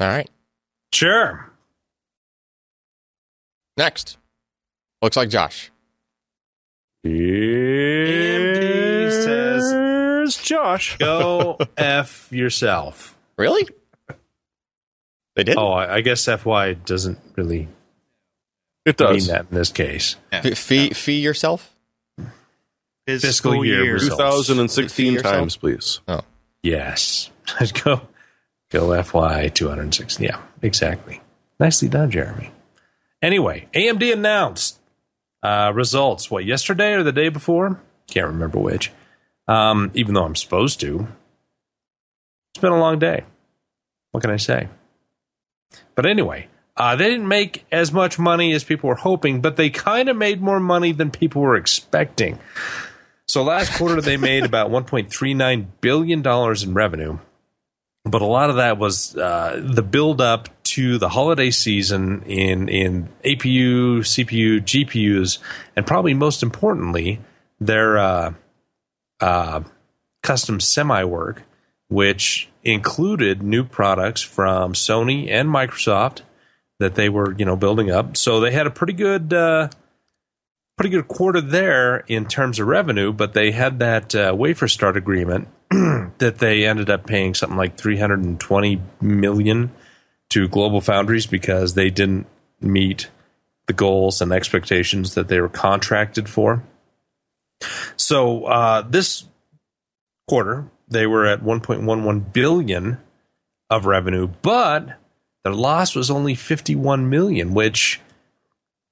All right. Sure. Next. Looks like Josh. AMD says, Josh. "Go f yourself." Really? They did? Oh, I I guess FY doesn't really It does mean does. that in this case. F- fee, fee yourself? Fiscal year results. 2016 yourself? times, please. Oh. Yes. Let's go go FY 260. Yeah, exactly. Nicely done, Jeremy. Anyway, AMD announced uh, results, what, yesterday or the day before? Can't remember which. Um, even though I'm supposed to. It's been a long day. What can I say? But anyway, uh, they didn't make as much money as people were hoping, but they kind of made more money than people were expecting. So last quarter they made about 1.39 billion dollars in revenue, but a lot of that was uh, the build up to the holiday season in in APU, CPU, GPUs, and probably most importantly their uh, uh, custom semi work, which included new products from Sony and Microsoft that they were you know building up. So they had a pretty good. Uh, pretty good quarter there in terms of revenue, but they had that uh, wafer start agreement that they ended up paying something like 320 million to GlobalFoundries because they didn't meet the goals and expectations that they were contracted for. So uh, this quarter they were at 1.11 billion of revenue, but their loss was only 51 million, which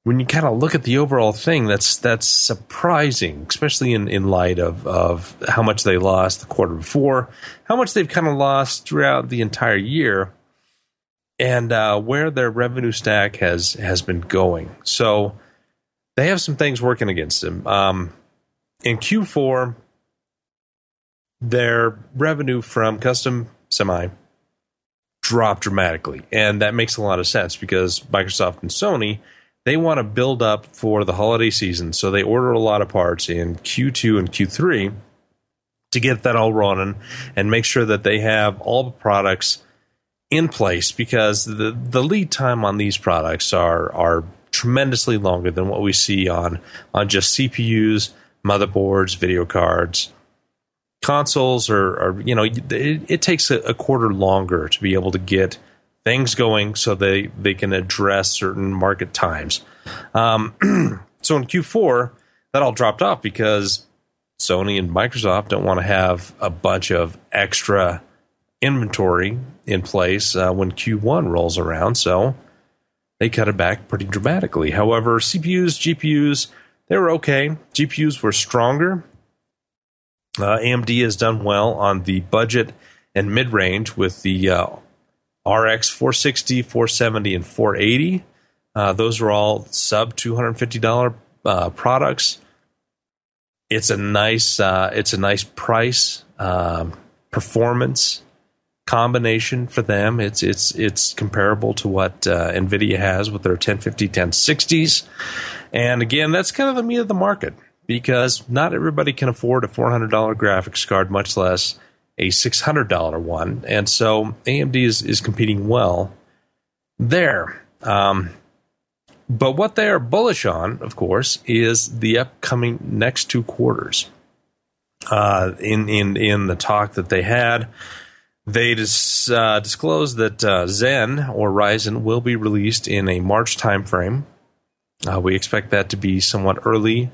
when you kind of look at the overall thing, that's that's surprising, especially in, in light of, of how much they lost the quarter before, how much they've kind of lost throughout the entire year, and uh, where their revenue stack has has been going. So they have some things working against them. Um, in Q4, their revenue from custom semi dropped dramatically, and that makes a lot of sense because Microsoft and Sony they want to build up for the holiday season. So they order a lot of parts in Q2 and Q3 to get that all running and make sure that they have all the products in place because the, the lead time on these products are are tremendously longer than what we see on on just CPUs, motherboards, video cards. Consoles are you know, it, it takes a, a quarter longer to be able to get things going so they, they can address certain market times. Um, so in Q4, that all dropped off because Sony and Microsoft don't want to have a bunch of extra inventory in place uh, when Q1 rolls around. So they cut it back pretty dramatically. However, CPUs, GPUs, they were okay. GPUs were stronger. Uh, AMD has done well on the budget and mid range with the uh, RX 460, 470, and 480. Uh, those are all sub $250 uh, products. It's a nice, uh, it's a nice price um, performance combination for them. It's it's it's comparable to what uh, Nvidia has with their 1050, 1060s. And again, that's kind of the meat of the market because not everybody can afford a $400 graphics card, much less a $600 one. And so AMD is, is competing well there. Um, but what they are bullish on, of course, is the upcoming next two quarters. Uh, in, in, in the talk that they had, they dis, uh, disclosed that uh, Zen or Ryzen will be released in a March timeframe. Uh, we expect that to be somewhat early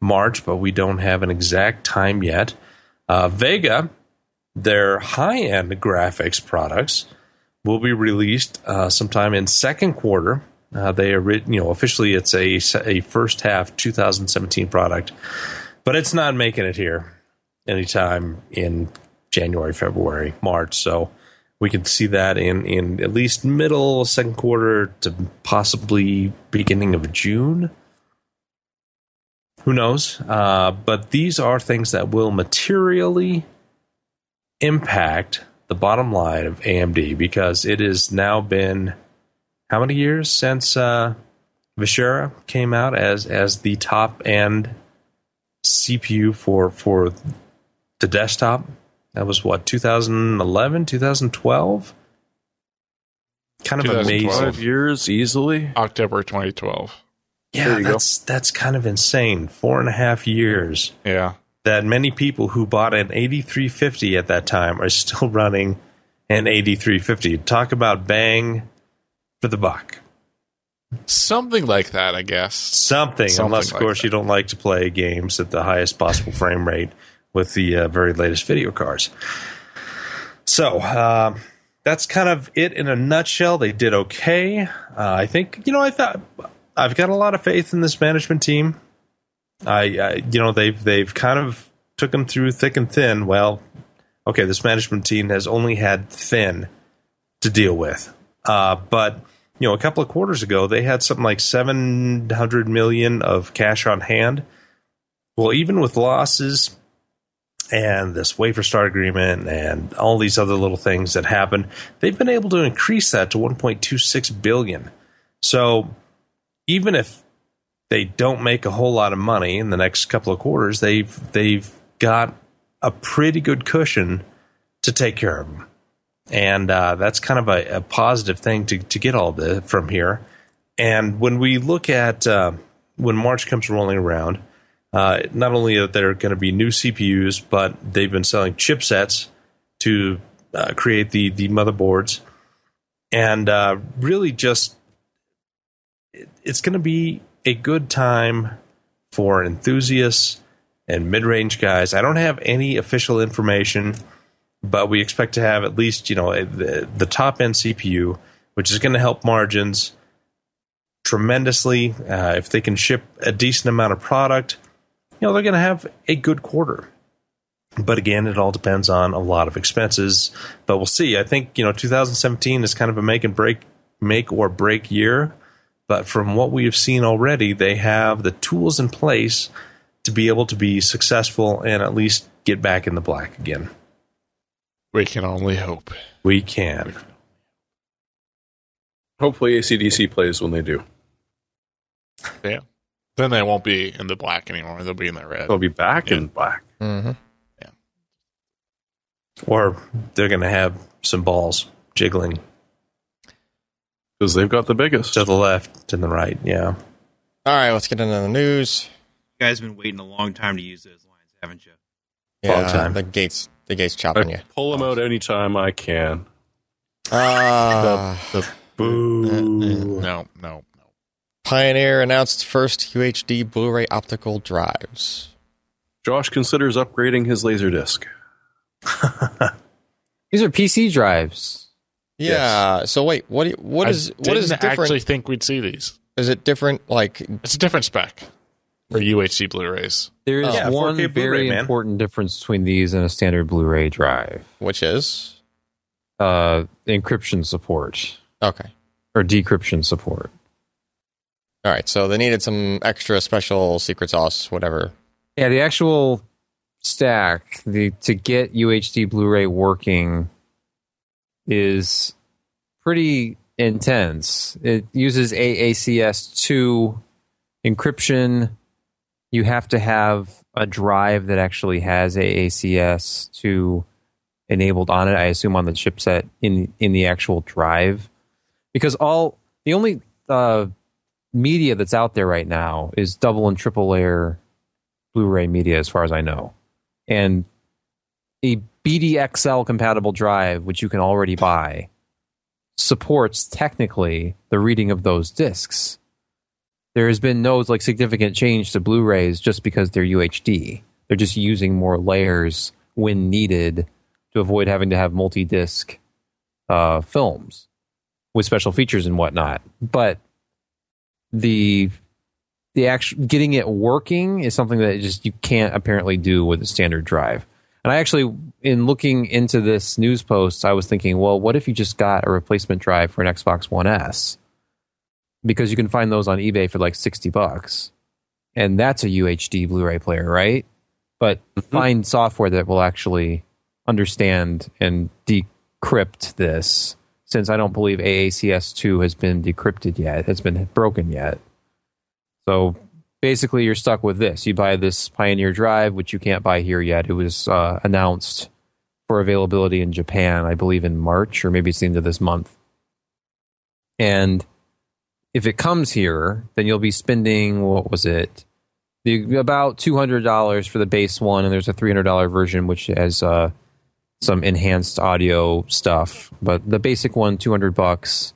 March, but we don't have an exact time yet. Uh, Vega their high-end graphics products will be released uh, sometime in second quarter. Uh, they are, you know, officially it's a a first half 2017 product, but it's not making it here anytime in January, February, March. So we can see that in in at least middle second quarter to possibly beginning of June. Who knows? Uh, but these are things that will materially impact the bottom line of AMD because it has now been how many years since uh, Vishera came out as as the top end CPU for for the desktop. That was what 2011, 2012. kind of 2012. amazing. Five years easily. October 2012. Yeah, There you go. that's that's kind of insane. Four and a half years. Yeah. That many people who bought an 8350 at that time are still running an 8350. Talk about bang for the buck. Something like that, I guess. Something, Something unless of like course that. you don't like to play games at the highest possible frame rate with the uh, very latest video cards. So uh, that's kind of it in a nutshell. They did okay. Uh, I think you know I thought I've got a lot of faith in this management team. I, I you know they've they've kind of took them through thick and thin. Well, okay, this management team has only had thin to deal with, uh, but you know, a couple of quarters ago, they had something like 700 million of cash on hand. Well, even with losses and this wafer start agreement and all these other little things that happen, they've been able to increase that to 1.26 billion. So even if they don't make a whole lot of money in the next couple of quarters, they've they've got a pretty good cushion to take care of them and uh, that's kind of a, a positive thing to, to get all the from here. And when we look at uh, when March comes rolling around, uh, not only are there going to be new CPUs, but they've been selling chipsets to uh, create the the motherboards, and uh, really just it, it's going to be a good time for enthusiasts and mid range guys. I don't have any official information but we expect to have at least you know the, the top end CPU, which is going to help margins tremendously. Uh, if they can ship a decent amount of product, you know they're going to have a good quarter. But again, it all depends on a lot of expenses. But we'll see. I think you know 2017 is kind of a make and break, make or break year. But from what we have seen already, they have the tools in place to be able to be successful and at least get back in the black again. We can only hope. We can. Hopefully, ACDC plays when they do. Yeah. Then they won't be in the black anymore. They'll be in the red. They'll be back Yeah. in black. Mm-hmm. Yeah. Or they're going to have some balls jiggling because they've got the biggest. to the left and the right. Yeah. All right, let's get into the news. You guys have been waiting a long time to use those lines, haven't you? Yeah, Long Yeah, time. the gates, the gates chopping you. Pull them out anytime I can. Ah, The the Boo. No, no, no. Pioneer announced first UHD Blu-ray optical drives. Josh considers upgrading his laser disc. These are PC drives. Yeah. So wait, what? do you- What is I what is didn't different? actually think we'd see these. is it different? Like It's a different spec for UHD Blu-rays. There is Yeah, one 4K very Blu-ray, man. important difference between these and a standard Blu-ray drive: which is uh, encryption support okay. or decryption support. All right. So they needed some extra special secret sauce, whatever. Yeah, the actual stack the to get UHD Blu-ray working is pretty intense. It uses AACS2 encryption. You have to have a drive that actually has AACS2 enabled on it. I assume on the chipset in in the actual drive, because all the only uh, media that's out there right now is double and triple layer Blu-ray media, as far as I know, and a BDXL compatible drive, which you can already buy, supports technically the reading of those discs. There has been no like significant change to Blu-rays just because they're UHD. They're just using more layers when needed to avoid having to have multi-disc uh, films with special features and whatnot. But the the actual getting it working is something that just you can't apparently do with a standard drive. And I actually, in looking into this news post, I was thinking, well, what if you just got a replacement drive for an Xbox One S? Because you can find those on eBay for like sixty bucks, and that's a UHD Blu-ray player, right? But mm-hmm. find software that will actually understand and decrypt this, since I don't believe AACS2 has been decrypted yet, has been broken yet. So basically, you're stuck with this. You buy this Pioneer drive, which you can't buy here yet. It was uh, announced for availability in Japan, I believe, in March, or maybe it's the end of this month. And if it comes here, then you'll be spending what was it? The, about two hundred dollars for the base one, and there's a three hundred dollar version which has uh, some enhanced audio stuff. But the basic one, two hundred bucks,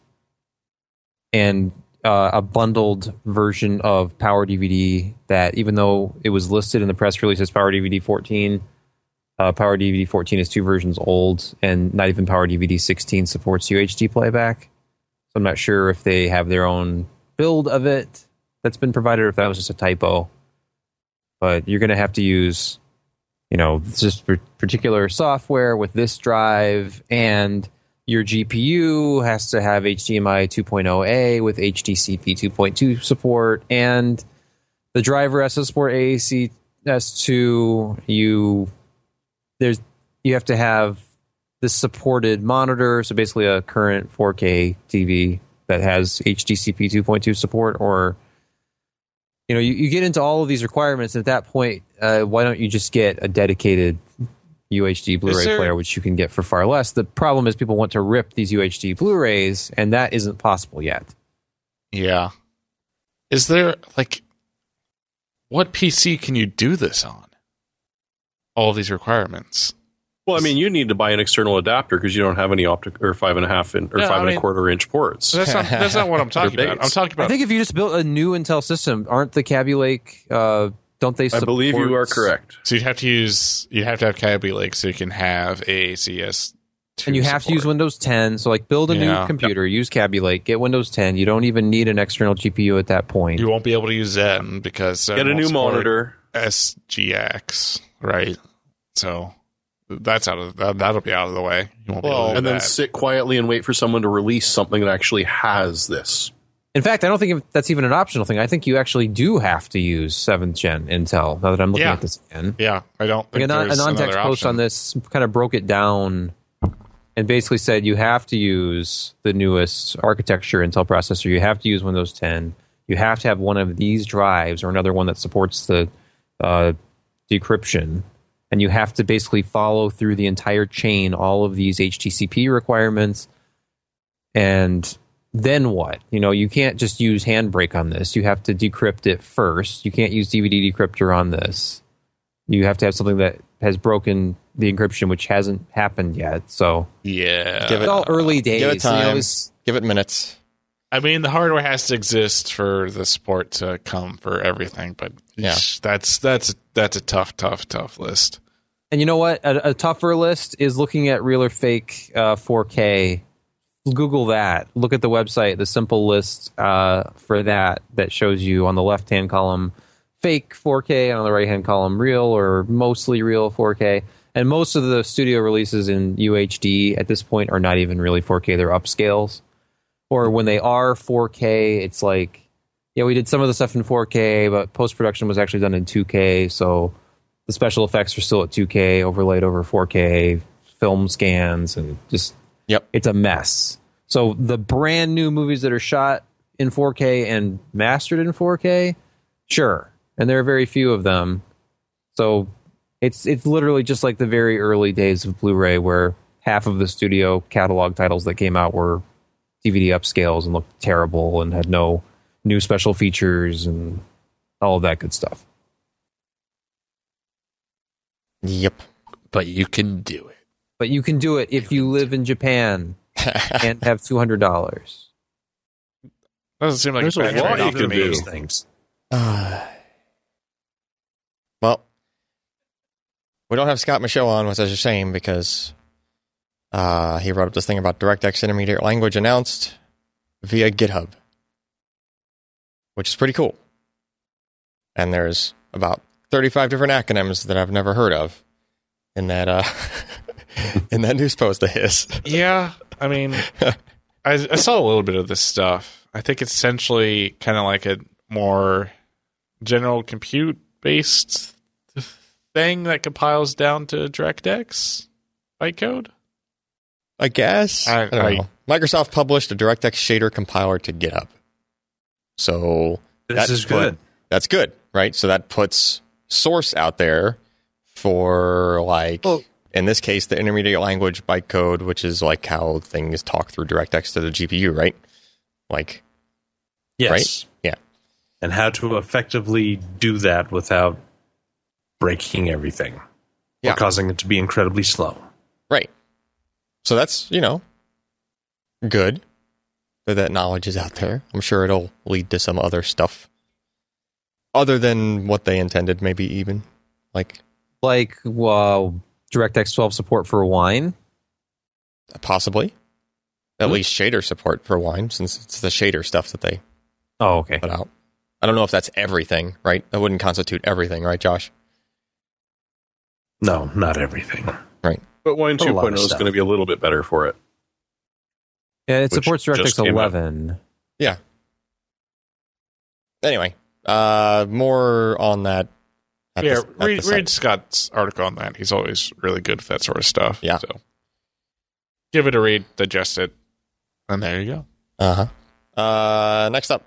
and uh, a bundled version of Power DVD that, even though it was listed in the press release as Power DVD 14, uh, Power DVD 14 is two versions old, and not even Power DVD 16 supports UHD playback. So I'm not sure if they have their own build of it that's been provided, or if that was just a typo. But you're going to have to use, you know, this particular software with this drive and your GPU has to have HDMI 2.0A with HDCP 2.2 support, and the driver has to support AAC S2. You there's you have to have this supported monitor, so basically a current 4K TV that has HDCP 2.2 support, or you know, you, you get into all of these requirements. And at that point, uh, why don't you just get a dedicated UHD Blu-ray there- player, which you can get for far less. The problem is people want to rip these UHD Blu-rays, and that isn't possible yet. Yeah. Is there like what PC can you do this on? All of these requirements. Well, I mean, you need to buy an external adapter because you don't have any optic or five and a half in, or Yeah, five I and mean- a quarter inch ports. That's not that's not what I'm talking about. I'm talking about I think if you just built a new Intel system, aren't the Kaby Lake? Uh, don't they? Support... I believe you are correct. so you'd have to use you'd have to have Kaby Lake so you can have AACS And you have to use Windows 10. So, like, build a Yeah. new computer, use Kaby Lake, get Windows 10. You don't even need an external GPU at that point. You won't be able to use Zen because Zen Get a new monitor. SGX, right? So that's out of that, that'll be out of the way. You won't be able to and then that. sit quietly and wait for someone to release something that actually has this. In fact, I don't think that's even an optional thing. I think you actually do have to use seventh gen Intel. Now that I'm looking Yeah. at this again, yeah, I don't like think a, non- a non-text post option. on this kind of broke it down and basically said you have to use the newest architecture Intel processor. You have to use Windows 10. You have to have one of these drives or another one that supports the uh, decryption. And you have to basically follow through the entire chain, all of these HDCP requirements. And then what? You know, you can't just use Handbrake on this. You have to decrypt it first. You can't use DVD decryptor on this. You have to have something that has broken the encryption, which hasn't happened yet. So Yeah, Give it's all early days. Give it You know, time. it's- Give it minutes. I mean, the hardware has to exist for the support to come for everything, but Yeah. that's that's that's a tough, tough, tough list. and you know what? A, a tougher list is looking at real or fake uh, 4K. Google that. Look at the website. The simple list uh, for that that shows you on the left hand column fake 4K and on the right hand column real or mostly real 4K. And most of the studio releases in UHD at this point are not even really 4K. They're upscales. Or when they are 4K, it's like, yeah, we did some of the stuff in 4K, but post production was actually done in 2K. So the special effects are still at 2K, overlaid over 4K, film scans, and just Yep. it's a mess. So the brand new movies that are shot in 4K and mastered in 4K, sure, and there are very few of them. So it's it's literally just like the very early days of Blu-ray, where half of the studio catalog titles that came out were DVD upscales and looked terrible and had no new special features and all of that good stuff. Yep. But you can do it. But you can do it if you live in Japan and have two hundred dollars. Doesn't seem like There's a a bad lot trade-off you to can me. do. things. Uh, well, we don't have Scott Michaud on, which is a shame because uh, he wrote up this thing about DirectX Intermediate Language announced via GitHub, which is pretty cool. And there's about 35 different acronyms that I've never heard of in that uh, in that news post of his. Yeah, I mean, I, I saw a little bit of this stuff. I think it's essentially kind of like a more general compute based thing that compiles down to DirectX bytecode. I guess. I- I, don't I- know. Microsoft published a DirectX shader compiler to GitHub. So This That's is good. good. that's good, right? So that puts source out there for like Well- in this case the intermediate language bytecode, which is like how things talk through DirectX to the GPU, right? Like, Yes. Right? Yeah. And how to effectively do that without breaking everything Yeah. or causing it to be incredibly slow. right. So that's, you know, good that that knowledge is out there. I'm sure it'll lead to some other stuff other than what they intended, maybe even. Like, Like uh, DirectX 12 support for wine. possibly. At Hmm. least shader support for wine, since it's the shader stuff that they Oh, okay. put out. I don't know if that's everything, right? That wouldn't constitute everything, right, Josh? No, not everything. Right. But Wine A lot of 2.0 is going to be a little bit better for it. Yeah, it supports just DirectX came out. 11. Anyway, uh, more on that. At yeah, the, read, read Scott's article on that. He's always really good with that sort of stuff. Yeah. So give it a read, digest it, and there you go. Uh-huh. Uh Next up.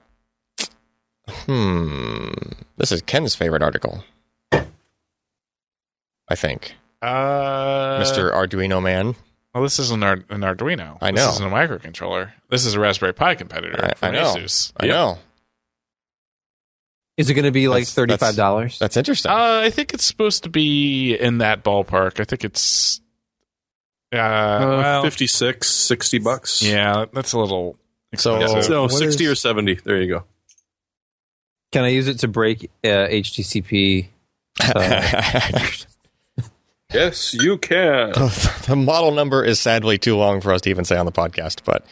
Hmm. This is Ken's favorite article. I think. Uh, Mr. Arduino Man. Well, this isn't an Arduino. I know. This isn't a microcontroller. This is a Raspberry Pi competitor I- I from know. Asus. I know. Is it going to be like That's- that's- $35? That's interesting. Uh, I think it's supposed to be in that ballpark. I think it's. Uh, Uh, well, 56, 60 bucks. Yeah, that's a little. So- expensive. No, What 60 is- or 70. There you go. Can I use it to break uh, HTTP? Yes, you can. the model number is sadly too long for us to even say on the podcast, but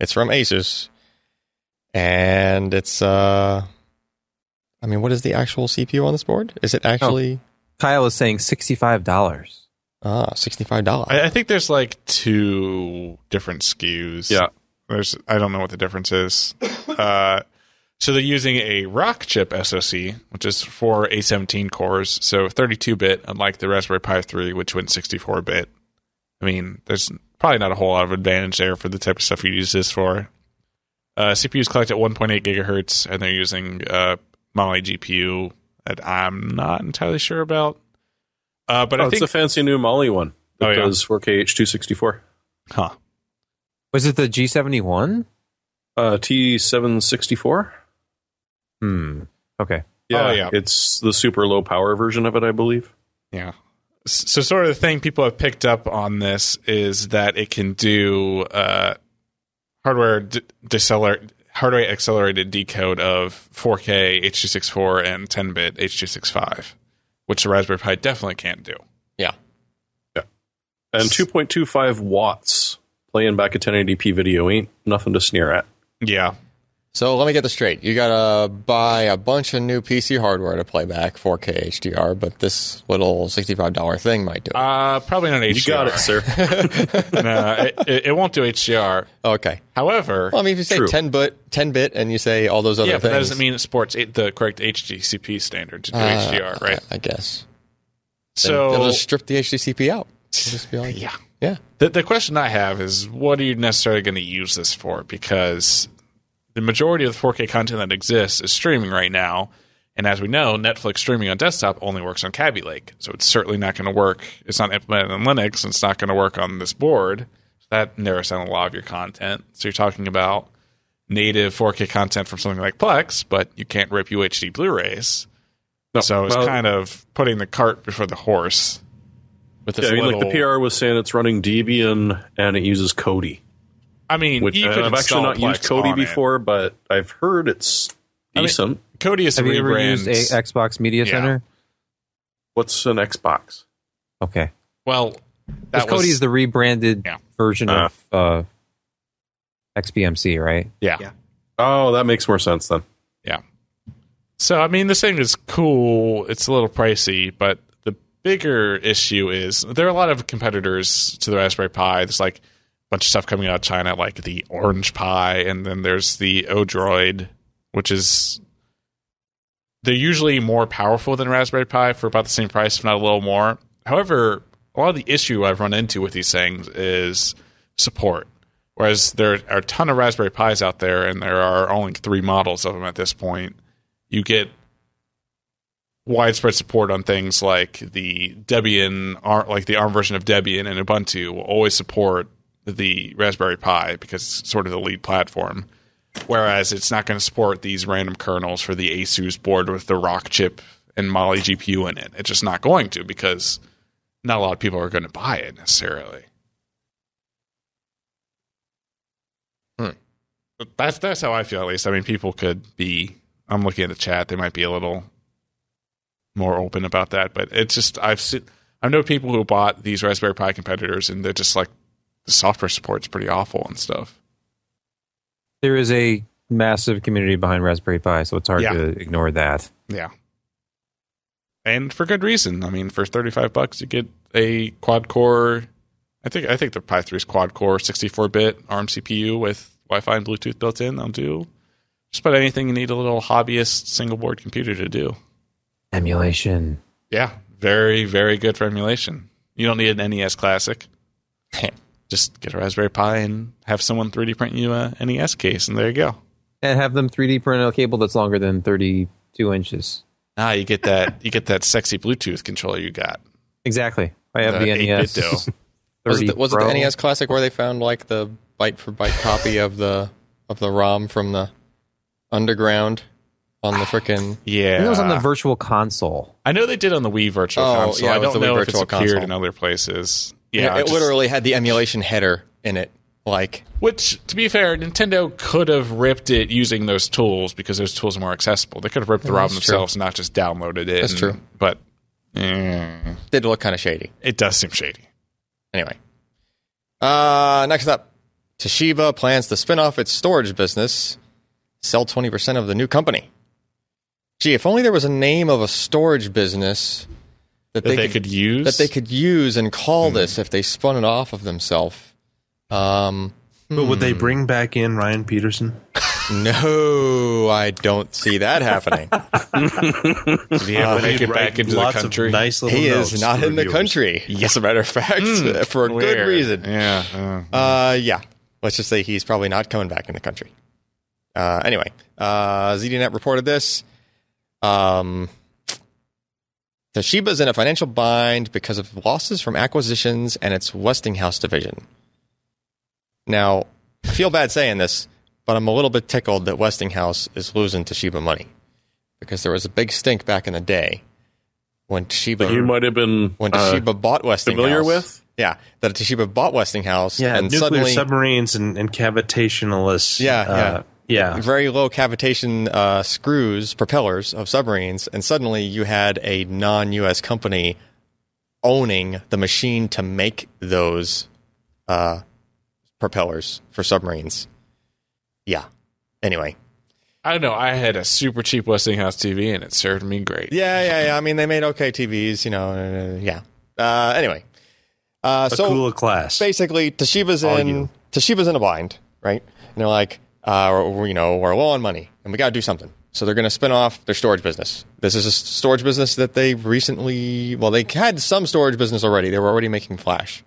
it's from Asus. And it's uh I mean, what is the actual CPU on this board? Is it actually Kyle is saying $65. ah sixty-five dollars? I, I think there's like two different SKUs. Yeah. There's I don't know what the difference is. uh, so they're using a Rockchip SoC, which is four A17 cores, so 32 bit, unlike the Raspberry Pi 3, which went 64 bit. I mean, there's probably not a whole lot of advantage there for the type of stuff you use this for. Uh, CPUs collect at 1.8 gigahertz, and they're using uh, Mali GPU that I'm not entirely sure about. Uh, but oh, I it's a fancy new Mali one that Oh, yeah. does 4K H264. huh? Was it the G71? Uh, T764? Hmm. Okay. Yeah, Oh, yeah. It's the super low power version of it, I believe. Yeah. So, sort of the thing people have picked up on this is that it can do uh, hardware d- deceler- hardware accelerated decode of 4K H.264 and 10-bit H.265, which the Raspberry Pi definitely can't do. Yeah. Yeah. And 2.25 watts playing back a 1080p video ain't nothing to sneer at. Yeah. So let me get this straight. You gotta buy a bunch of new PC hardware to play back 4K HDR, but this little sixty-five dollar thing might do it. Uh, probably not HDR. You got it, sir. no, it, it- it won't do HDR. okay. However, Well, I mean, if you say True. ten bit, ten bit, and you say all those other things. yeah, but that doesn't mean it supports the correct HDCP standard to do uh, HDR, right? I, I guess. so they'll just strip the HDCP out. It'll just be like, yeah. yeah. The, the question I have is, what are you necessarily going to use this for? Because the majority of the 4K content that exists is streaming right now, and as we know, Netflix streaming on desktop only works on Kaby Lake, so it's certainly not going to work. It's not implemented in Linux, and it's not going to work on this board. That narrows down a lot of your content. So you're talking about native 4K content from something like Plex, but you can't rip UHD Blu-rays. No, so it's well- kind of putting the cart before the horse. With this Yeah, I mean, like the PR was saying it's running Debian and it uses Kodi. I mean, Which you uh, could I've actually install not used Plex Kodi it. before, but I've heard it's I mean- decent. Kodi is a Have you ever rebrand. used a Xbox Media Yeah. Center? What's an Xbox? Okay. well, Because that was Kodi is the rebranded Yeah. version Ah. of uh, XBMC, right? yeah. Yeah. Oh, that makes more sense then. Yeah. So I mean, this thing is cool. It's a little pricey, but the bigger issue is there are a lot of competitors to the Raspberry Pi. There's like a bunch of stuff coming out of China, like the Orange Pi, and then there's the Odroid, which is they're usually more powerful than Raspberry Pi for about the same price, if not a little more. However, a lot of the issue I've run into with these things is support. Whereas there are a ton of Raspberry Pis out there, and there are only three models of them at this point. You get widespread support on things like the Debian, like the ARM version of Debian and Ubuntu will always support the Raspberry Pi because it's sort of the lead platform. Whereas it's not going to support these random kernels for the ASUS board with the Rockchip and Mali GPU in it. It's just not going to because not a lot of people are going to buy it necessarily. Hmm. But That's that's how I feel at least. I mean, people could be. I'm looking at the chat; they might be a little more open about that. But it's just I've seen I know people who bought these Raspberry Pi competitors, and they're just like the software support's pretty awful and stuff. There is a massive community behind Raspberry Pi, so it's hard Yeah. to ignore that. Yeah. And for good reason. I mean, for 35 bucks you get a quad core I think I think the Pi 3 is quad core 64-bit ARM CPU with Wi-Fi and Bluetooth built in. They'll do just about anything you need a little hobbyist single board computer to do. Emulation. Yeah, very very good for emulation. You don't need an NES Classic. Just get a Raspberry Pi and have someone 3D print you a NES case, and there you go. And have them 3D print a cable that's longer than 32 inches. Ah, you get that you get that sexy Bluetooth controller you got. Exactly. I have The the, NES. Was it, the, was it the NES Classic where they found like the byte for byte copy of the of the ROM from the underground on the frickin' Yeah, I think it was on the virtual console. I know they did on the Wii Virtual Oh, Console. yeah, I don't know if it's Virtual appeared Console. in other places. Yeah, it just- literally had the emulation header in it. Like Which, to be fair, Nintendo could have ripped it using those tools because those tools are more accessible. They could have ripped the ROM true. themselves and not just downloaded it. That's and- true. But mm, did look kind of shady. it does seem shady. Anyway. Uh next up. Toshiba plans to spin off its storage business, sell 20% of the new company. Gee, if only there was a name of a storage business that, That they, could use. that they could use and call this if they spun it off of themselves. Um, But would Hmm. they bring back in Ryan Petersen? no, I don't see that happening. Did he ever make it back into the Lots of country? nice little he notes is not for in the reviewers. country. As a matter of fact, for a good reason. Yeah. uh, Uh, yeah. Let's just say he's probably not coming back in the country. Uh, anyway, uh, ZDNet reported this. Um, Toshiba's in a financial bind because of losses from acquisitions and its Westinghouse division. Now, I feel bad saying this, but I'm a little bit tickled that Westinghouse is losing Toshiba money because there was a big stink back in the day when Toshiba You might have been when uh, Toshiba bought Westinghouse. familiar with? Yeah, that Toshiba bought Westinghouse, Yeah, and nuclear suddenly submarines and, and cavitationalists. Yeah, uh, yeah. Very low cavitation uh, screws, propellers of submarines, and suddenly you had a non-U.S. company owning the machine to make those uh, propellers for submarines. Yeah. Anyway. I don't know. I had a super cheap Westinghouse TV and it served me great. Yeah, yeah, yeah. I mean, they made okay TVs, you know. Uh, yeah. Uh, anyway. Uh, A so cool class. basically Toshiba's All in you. Toshiba's in a bind, right? And they're like, uh, we're, you know, we're low on money and we got to do something. So they're going to spin off their storage business. This is a storage business that they recently, well, they had some storage business already. They were already making Flash,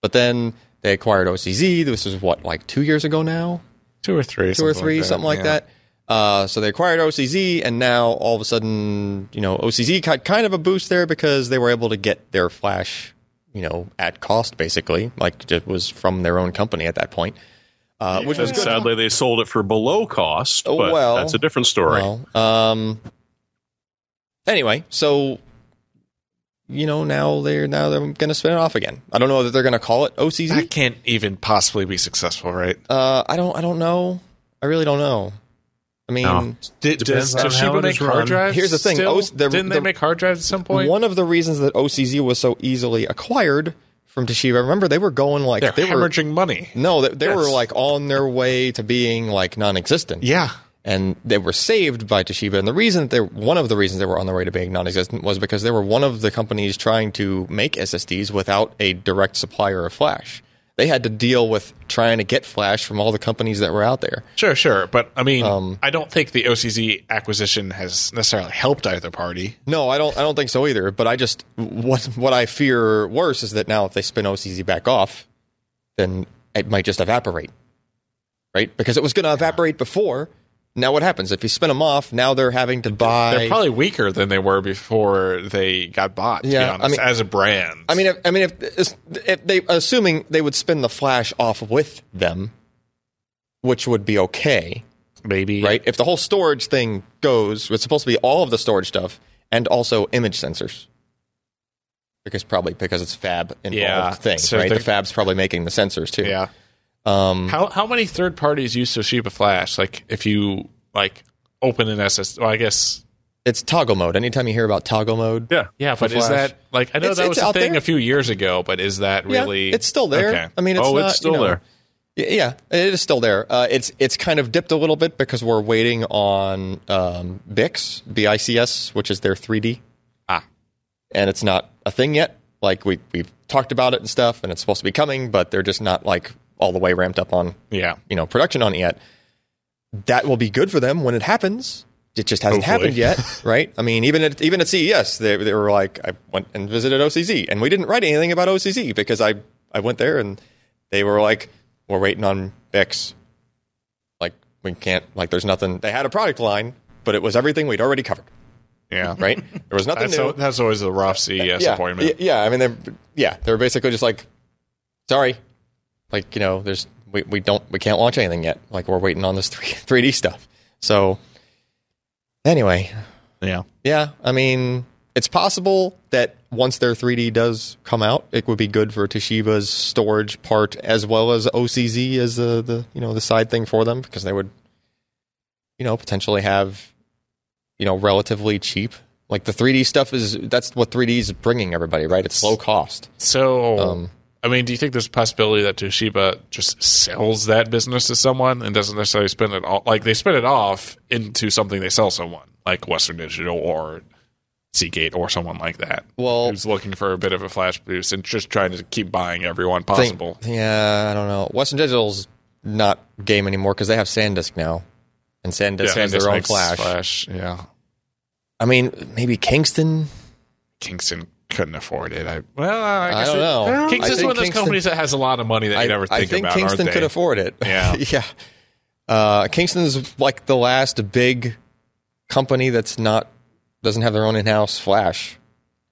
but then they acquired OCZ. This was what, like two years ago now, Two or three. two or three, like something like yeah. that. Uh, so they acquired OCZ, and now all of a sudden, you know, OCZ got kind of a boost there because they were able to get their Flash, you know, at cost basically, like it was from their own company at that point, uh, which was And good. sadly, they sold it for below cost, Oh, but well. that's a different story. Well, um, anyway, so you know now they're now they're going to spin it off again. I don't know that they're going to call it OCZ. That can't even possibly be successful, right? Uh, I don't. I don't know. I really don't know. I mean. No. Did, Depends does on how Toshiba it make hard run. drives? Here's the thing, still? O- the- Didn't the- they make hard drives at some point? One of the reasons that OCZ was so easily acquired from Toshiba, remember they were going like They're they were hemorrhaging money. no, they, they were like on their way to being like non-existent. Yeah. and they were saved by Toshiba. And the reason that they one of the reasons they were on their way to being non-existent was because they were one of the companies trying to make SSDs without a direct supplier of flash. They had to deal with trying to get flash from all the companies that were out there. Sure, sure. But I mean, Um, I don't think the OCZ acquisition has necessarily helped either party. No, I don't. I don't think so either. But I just what what I fear worse is that now if they spin OCZ back off, then it might just evaporate, right? Because it was going to evaporate before. Now what happens if you spin them off? Now they're having to buy. They're probably weaker than they were before they got bought. Yeah, be I mean- as a brand. I mean, if, I mean, if, if they assuming they would spin the Flash off with them, which would be okay, Maybe right? If the whole storage thing goes, it's supposed to be all of the storage stuff and also image sensors. Because probably because it's fab involved Yeah, thing, so right? The fab's probably making the sensors too. Yeah. Um, How how many third parties use Toshiba Flash? Like if you like open an SS, well, I guess it's toggle mode. Anytime you hear about toggle mode, Yeah. yeah. But is that like I know It's- that it's was a thing there. a few years ago, but is that yeah, really? it's still there. Okay. I mean, it's oh, not, it's still you know, there. Yeah, it is still there. Uh, it's it's kind of dipped a little bit because we're waiting on um, Bix, BICS, which is their 3D, Ah. and it's not a thing yet. Like we we've talked about it and stuff, and it's supposed to be coming, but they're just not like all the way ramped up on Yeah. you know production on it yet. That will be good for them when it happens. It just hasn't Hopefully. happened yet, right? I mean, even at even at CES, they they were like, I went and visited OCZ, and we didn't write anything about OCZ because I I went there and they were like, we're waiting on BiCS. Like we can't like there's nothing. They had a product line, but it was everything we'd already covered, Yeah. right? There was nothing That's, new. al- that's always the rough CES yeah, appointment. yeah. I mean, they're yeah, they're basically just like, sorry, like you know, there's we, we don't we can't launch anything yet. Like we're waiting on this three D stuff. So anyway, Yeah. yeah, I mean, it's possible that once their 3D does come out, it would be good for Toshiba's storage part as well as OCZ as the, the you know the side thing for them because they would you know potentially have you know relatively cheap like the 3D stuff is that's what 3D is bringing everybody right it's low cost So, Um, I mean, do you think there's a possibility that Toshiba just sells that business to someone and doesn't necessarily spin it all? Like they spin it off into something they sell someone, like Western Digital or Seagate or someone like that, well who's looking for a bit of a flash boost and just trying to keep buying everyone think- possible. yeah I don't know Western Digital's not game anymore because they have SanDisk now and SanDisk has this their own flash. Flash, yeah. I mean maybe Kingston Kingston couldn't afford it. I well, I, I guess don't it- know. I Kingston's one of those Kingston- companies that has a lot of money that you never think, I think about. Kingston could afford it. Yeah. yeah. Uh, Kingston's like the last big company that's not doesn't have their own in-house flash.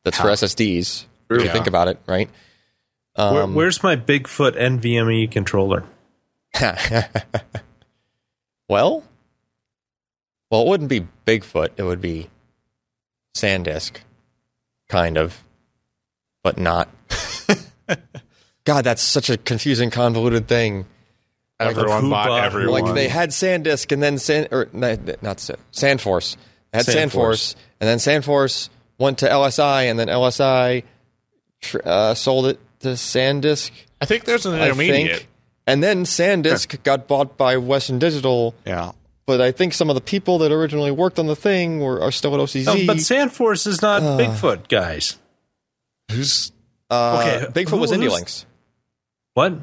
That's for SSDs. If you think about it, right? Where, Um, where's my Bigfoot NVMe controller? well, well, it wouldn't be Bigfoot. It would be SanDisk, kind of, but not. God, that's such a confusing, convoluted thing. Everyone who bought bought everyone. Like they had SanDisk and then San or not San, SandForce. They had SandForce. SandForce and then SandForce went to LSI and then LSI tr- uh, sold it to SanDisk. I think there's an I intermediate. think. And then SanDisk got bought by Western Digital, Yeah. But I think some of the people that originally worked on the thing were are still at OCZ. Oh, but Sandforce is not Uh. Bigfoot, guys. Who's uh, okay, Bigfoot who- was who's- Indilinx. What?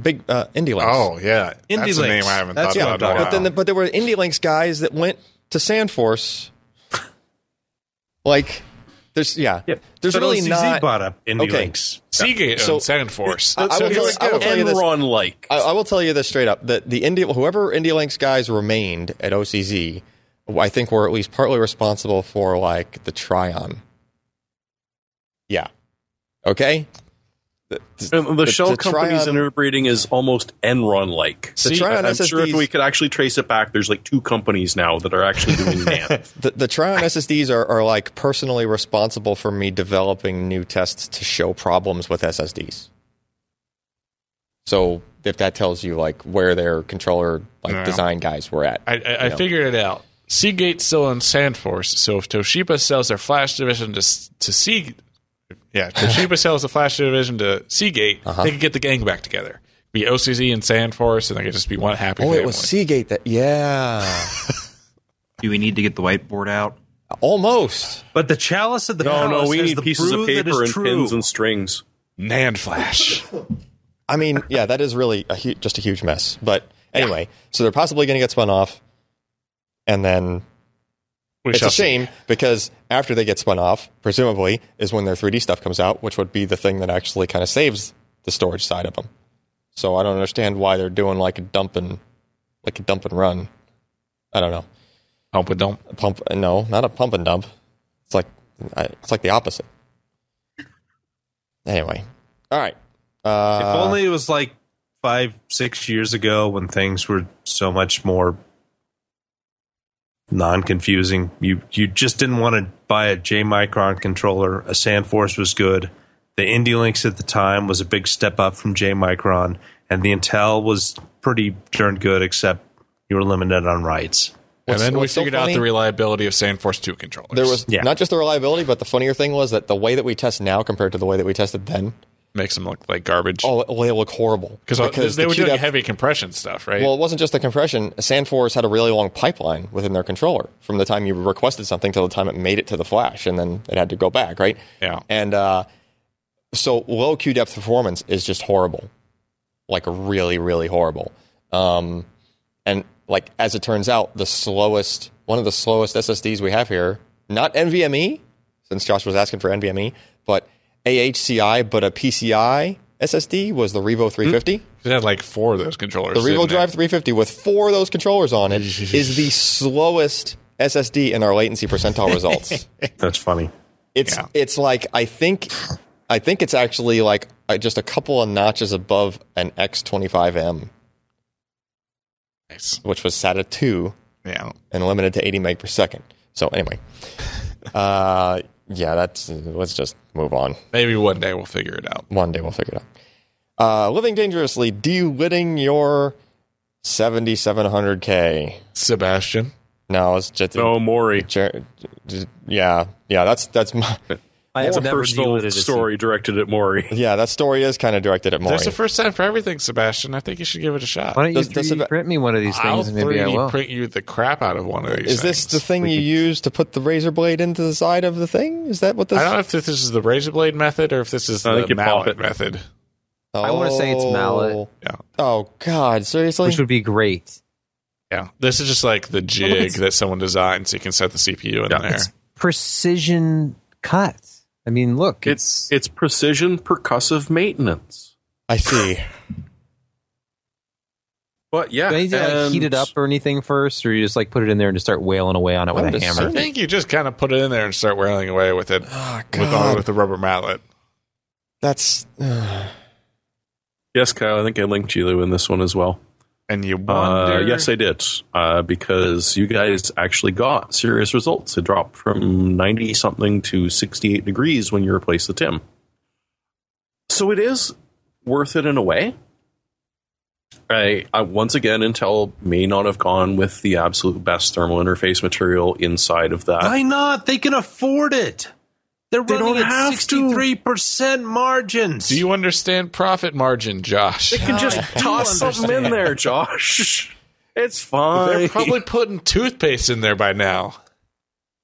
Big uh, Indilinx. Oh yeah, that's a name I haven't That's thought what about. in a talking but then, the, but there were Indilinx guys that went to SandForce. like, there's yeah, there's But really OCZ not. bought up Indie Okay. Links. Seagate So- um, owns SandForce. I- I so will here tell- I will tell you this. Like. I, I will tell you this straight up: that the India, whoever Indilinx guys remained at OCZ, I think were at least partly responsible for like the Trion. Yeah. Okay. The, um, And the, shell the companies Trion- interbreeding is almost Enron like. The Trion I'm sure if we could actually trace it back, there's like two companies now that are actually doing NAND. the, the Trion SSDs are, are like personally responsible for me developing new tests to show problems with SSDs. So if that tells you like where their controller like No. design guys were at, I, I, I figured it out. Seagate still owns SandForce, so if Toshiba sells their flash division to to Seagate, yeah, Toshiba sells the flash division to Seagate, Uh-huh. they could get the gang back together. Be OCZ and SandForce, and they could just be one happy oh, family. it was Seagate that yeah, Do we need to get the whiteboard out? almost. But the chalice of the no, palace no, we need the pieces of paper and true. pins and strings. NAND flash. I mean, yeah, that is really a hu- just a huge mess. But anyway, so they're possibly going to get spun off, and then We it's shall a see. shame because after they get spun off, presumably is when their 3D stuff comes out, which would be the thing that actually kind of saves the storage side of them. So I don't understand why they're doing like a dump and like a dump and run. I don't know. Pump and dump. A pump? No, not a pump and dump. It's like it's like the opposite. Anyway, all right. Uh, If only it was like five, six years ago when things were so much more non-confusing. You you just didn't want to buy a JMicron controller. A Sandforce was good. The Indilinx at the time was a big step up from JMicron, and the Intel was pretty darn good, except you were limited on writes. and What's- then we what's so figured out the reliability of Sandforce 2 controllers. There was Yeah. not just the reliability, but the funnier thing was that the way that we test now compared to the way that we tested then, makes them look like garbage. oh, they look horrible. because they the were doing heavy compression stuff, right? Well, it wasn't just the compression. Sandforce had a really long pipeline within their controller from the time you requested something till the time it made it to the flash, and then it had to go back, right? Yeah. And uh, so low Q depth performance is just horrible, like really, really horrible. Um, and like as it turns out, the slowest, one of the slowest SSDs we have here, not NVMe, since Josh was asking for NVMe, AHCI, but a PCI SSD was the Revo 350. it had like four of those controllers. The Revo didn't it? Drive 350 with four of those controllers on it is the slowest SSD in our latency percentile results. That's funny. It's Yeah. it's like I think I think it's actually like uh, just a couple of notches above an X25M, Nice. which was SATA 2 Yeah. and limited to 80 meg per second. So anyway, uh, yeah, that's let's just move on. Maybe one day we'll figure it out. One day we'll figure it out. Uh, living dangerously, delidding your 7700K. Sebastian. No, it's just No, Morry. Jer- yeah, yeah. That's that's my I It's have a never personal deleted story directed at Morry. yeah. That story is kind of directed at Morry. There's a first time for everything, Sebastian. I think you should give it a shot. Why don't you Does- does 3D it- print me one of these I'll things? and Maybe 3D will. print you the crap out of one of these. Is this the things. thing you use to put the razor blade into the side of the thing? Is that what this? I don't know if this is the razor blade method or if this is I the think you pop mallet it. method. Oh. I wanna say it's mallet. Yeah. Oh God, seriously? which would be great. Yeah. This is just like the jig it's- that someone designed so you can set the CPU in there. It's precision cut. I mean, look, It's it's precision percussive maintenance. I see. But yeah, do I need to like, heat it up or anything first, or you just like put it in there and just start wailing away on it with I would a I hammer? I think you just kind of put it in there and start whirling away with it Oh with, the, with the rubber mallet. that's. Yes, Kyle, I think I linked you in this one as well. And you Uh, yes, I did. Uh, because you guys actually got serious results. It dropped from 90 something to 68 degrees when you replaced the TIM. So it is worth it in a way. I, I once again, Intel may not have gone with the absolute best thermal interface material inside of that. Why not? They can afford it. They're They running don't at sixty-three percent margins. Do you understand profit margin, Josh? They can just toss something in there, Josh. It's fine. They're probably putting toothpaste in there by now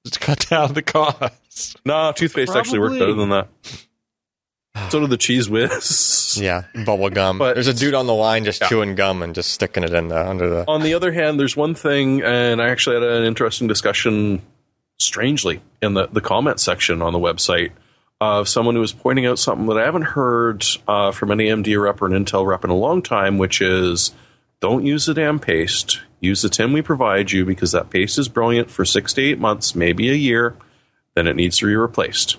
to cut down the cost. no, toothpaste actually worked better than that. So did the cheese whiz. Yeah, bubble gum. But- There's a dude on the line just Yeah. chewing gum and just sticking it in the under the. On the other hand, there's one thing, and I actually had an interesting discussion, strangely, in the, the comment section on the website of someone who was pointing out something that I haven't heard uh, from any AMD rep or an Intel rep in a long time, which is don't use the damn paste. Use the TIM we provide you because that paste is brilliant for six to eight months, maybe a year. Then it needs to be replaced.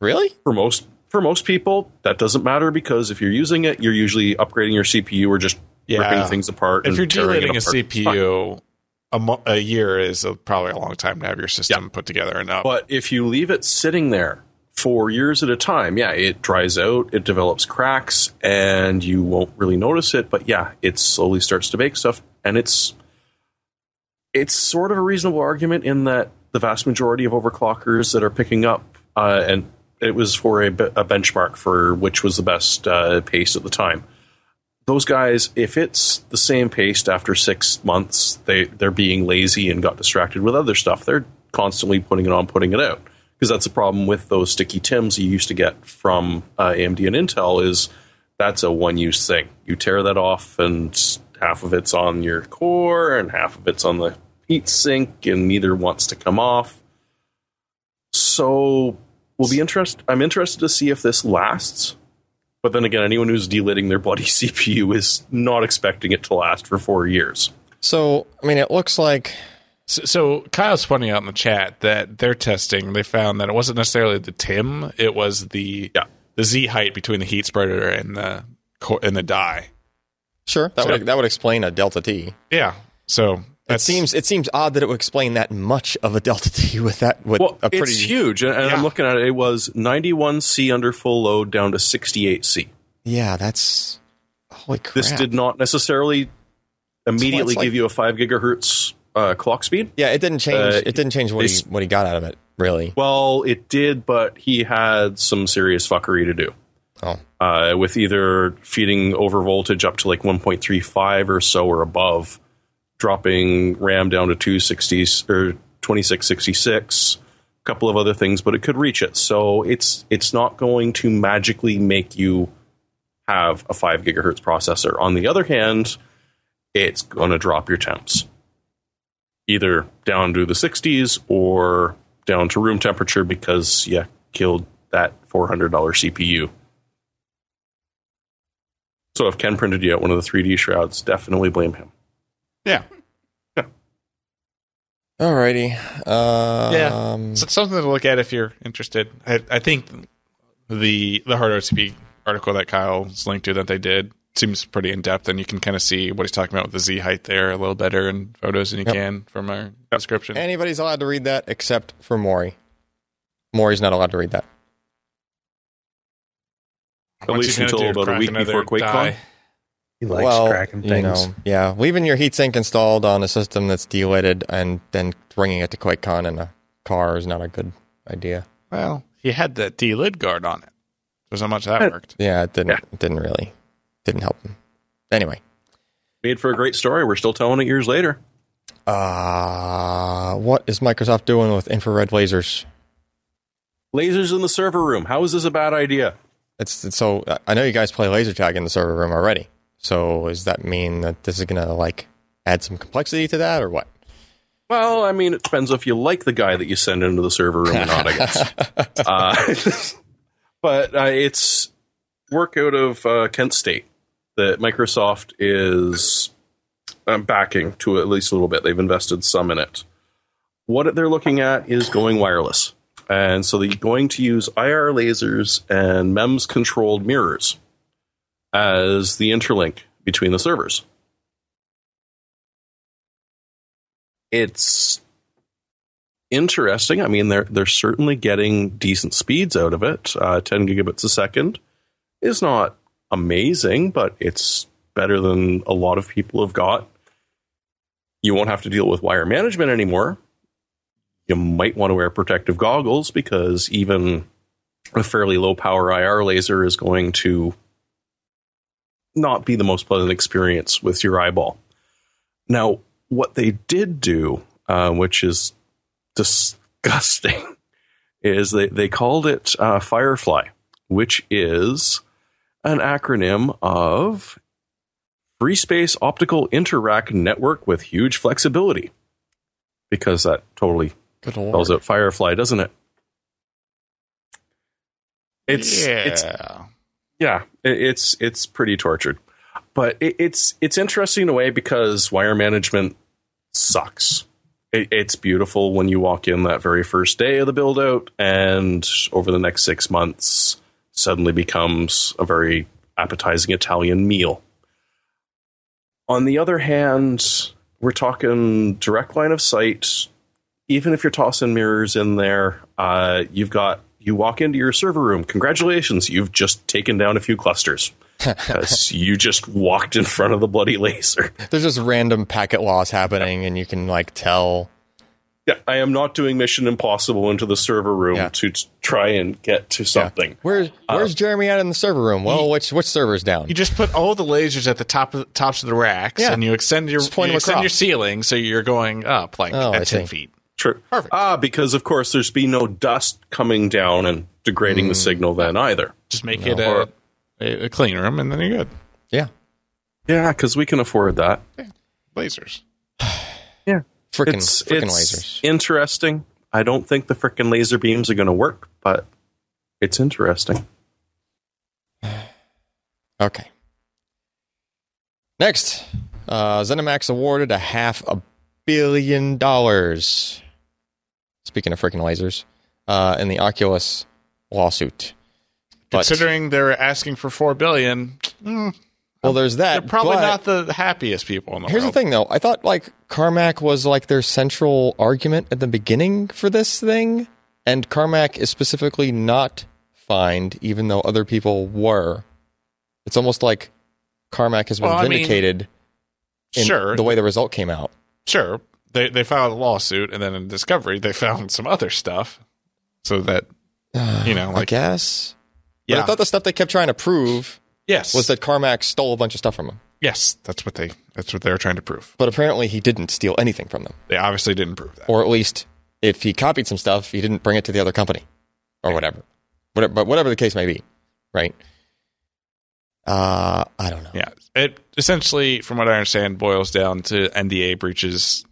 Really? For most for most people, that doesn't matter because if you're using it, you're usually upgrading your CPU or just Yeah. ripping things apart. If and you're deleting a. CPU, a, mo- a year is a, probably a long time to have your system put together and up. But if you leave it sitting there for years at a time, yeah, it dries out, it develops cracks, and you won't really notice it. But yeah, it slowly starts to bake stuff, and it's it's sort of a reasonable argument in that the vast majority of overclockers that are picking up, uh, and it was for a, a benchmark for which was the best uh, pace at the time. Those guys, if it's the same paste after six months, they they're being lazy and got distracted with other stuff. They're constantly putting it on, putting it out because that's the problem with those sticky TIMs you used to get from uh, AMD and Intel is that's a one use thing. You tear that off, and half of it's on your core, and half of it's on the heat sink, and neither wants to come off. So we'll be interest. I'm interested to see if this lasts. But then again, anyone who's delidding their bloody CPU is not expecting it to last for four years. So I mean, it looks like So, so Kyle's pointing out in the chat that they're testing. They found that it wasn't necessarily the TIM; it was the Yeah. the Z height between the heat spreader and the co- and the die. Sure, that So- would that would explain a delta T. Yeah. So It seems it seems odd that it would explain that much of a delta T with that with Well, a pretty it's huge, and, Yeah. I'm looking at it. It was 91C under full load down to 68C. yeah. That's holy crap. This did not necessarily immediately like- give you a five gigahertz uh, clock speed. yeah, it didn't change. Uh, it didn't change what he what he got out of it really. Well, it did, but he had some serious fuckery to do. Oh, uh, with either feeding over voltage up to like 1.35 or so or above, dropping RAM down to 260 or 2666, a couple of other things, but it could reach it. So it's it's not going to magically make you have a 5 gigahertz processor. On the other hand, it's going to drop your temps either down to the 60s or down to room temperature because you killed that $400 CPU. So if Ken printed you out one of the 3D shrouds, definitely blame him. yeah. Alrighty. Um, Yeah. So something to look at if you're interested. I, I think the the HardOCP article that Kyle's linked to that they did seems pretty in depth, and you can kind of see what he's talking about with the Z height there a little better in photos than you Yep. can from our description. Anybody's allowed to read that except for Morry. Morry's not allowed to read that. At Once least until about a week before QuakeCon. Die. He likes well, cracking you things. know, yeah, leaving your heatsink installed on a system that's delidded and then bringing it to QuakeCon in a car is not a good idea. Well, he had that D lid guard on it. There's how much that Uh, worked. Yeah, it didn't. Yeah. It didn't really. Didn't help him. Anyway, Made for a great story. We're still telling it years later. uh, what is Microsoft doing with infrared lasers? Lasers in the server room. How is this a bad idea? It's, it's so. I know you guys play laser tag in the server room already. So does that mean that this is gonna like add some complexity to that, or what? Well, I mean, it depends if you like the guy that you send into the server room or not, I guess. uh, but uh, it's work out of uh, Kent State that Microsoft is um, backing to at least a little bit. They've invested some in it. What they're looking at is going wireless. And so they're going to use IR lasers and MEMS controlled mirrors as the interlink between the servers. It's interesting. I mean, they're they're certainly getting decent speeds out of it. Uh, Ten gigabits a second is not amazing, but it's better than a lot of people have got. You won't have to deal with wire management anymore. You might want to wear protective goggles because even a fairly low power IR laser is going to not be the most pleasant experience with your eyeball. Now, what they did do, uh, which is disgusting, is they, they called it uh, Firefly, which is an acronym of Free Space Optical Inter-Rack Network with Huge Flexibility. Because that totally Good spells out Firefly, doesn't it? It's yeah. it's yeah, it's it's pretty tortured, but it, it's it's interesting in a way because wire management sucks. It, it's beautiful when you walk in that very first day of the build out, and over the next six months, suddenly becomes a very appetizing Italian meal. On the other hand, we're talking direct line of sight. Even if you're tossing mirrors in there, uh, you've got you walk into your server room. Congratulations, you've just taken down a few clusters. 'Cause you just walked in front of the bloody laser. There's just random packet loss happening, and you can like tell. Yeah, I am not doing Mission Impossible into the server room Yeah. to t- try and get to Yeah. something. Where's uh, Where's Jeremy at in the server room? Well, He- which which server's down? You just put all the lasers at the top of tops of the racks, Yeah. and you extend your point you extend across. your ceiling, so you're going up like Oh, I at ten see. feet. True. Perfect. Ah, because of course there's been no dust coming down and degrading Mm. the signal then either. Just make No. it a, a, a clean room, and then you're good. yeah, Yeah, because we can afford that. Lasers. freaking it's freaking it's lasers. interesting. I don't think the frickin' laser beams are going to work, but it's interesting. Okay. Next, uh, ZeniMax awarded a half a billion dollars. Speaking of freaking lasers, uh, in the Oculus lawsuit. But Considering they're asking for four billion, mm, Well, there's that. They're probably not the happiest people in the Here's world. Here's the thing, though. I thought like Carmack was like their central argument at the beginning for this thing, and Carmack is specifically not fined, even though other people were. It's almost like Carmack has been Well, I mean, vindicated in Sure, the way the result came out. sure. They they filed a lawsuit, and then in discovery, they found some other stuff, so that you know, I like guess. But yeah, I thought the stuff they kept trying to prove yes, was that Carmack stole a bunch of stuff from him. yes, that's what they that's what they were trying to prove. But apparently he didn't steal anything from them. They obviously didn't prove that. Or at least if he copied some stuff, he didn't bring it to the other company or whatever. Whatever but whatever the case may be, right? Uh I don't know. Yeah, it essentially, from what I understand, boils down to NDA breaches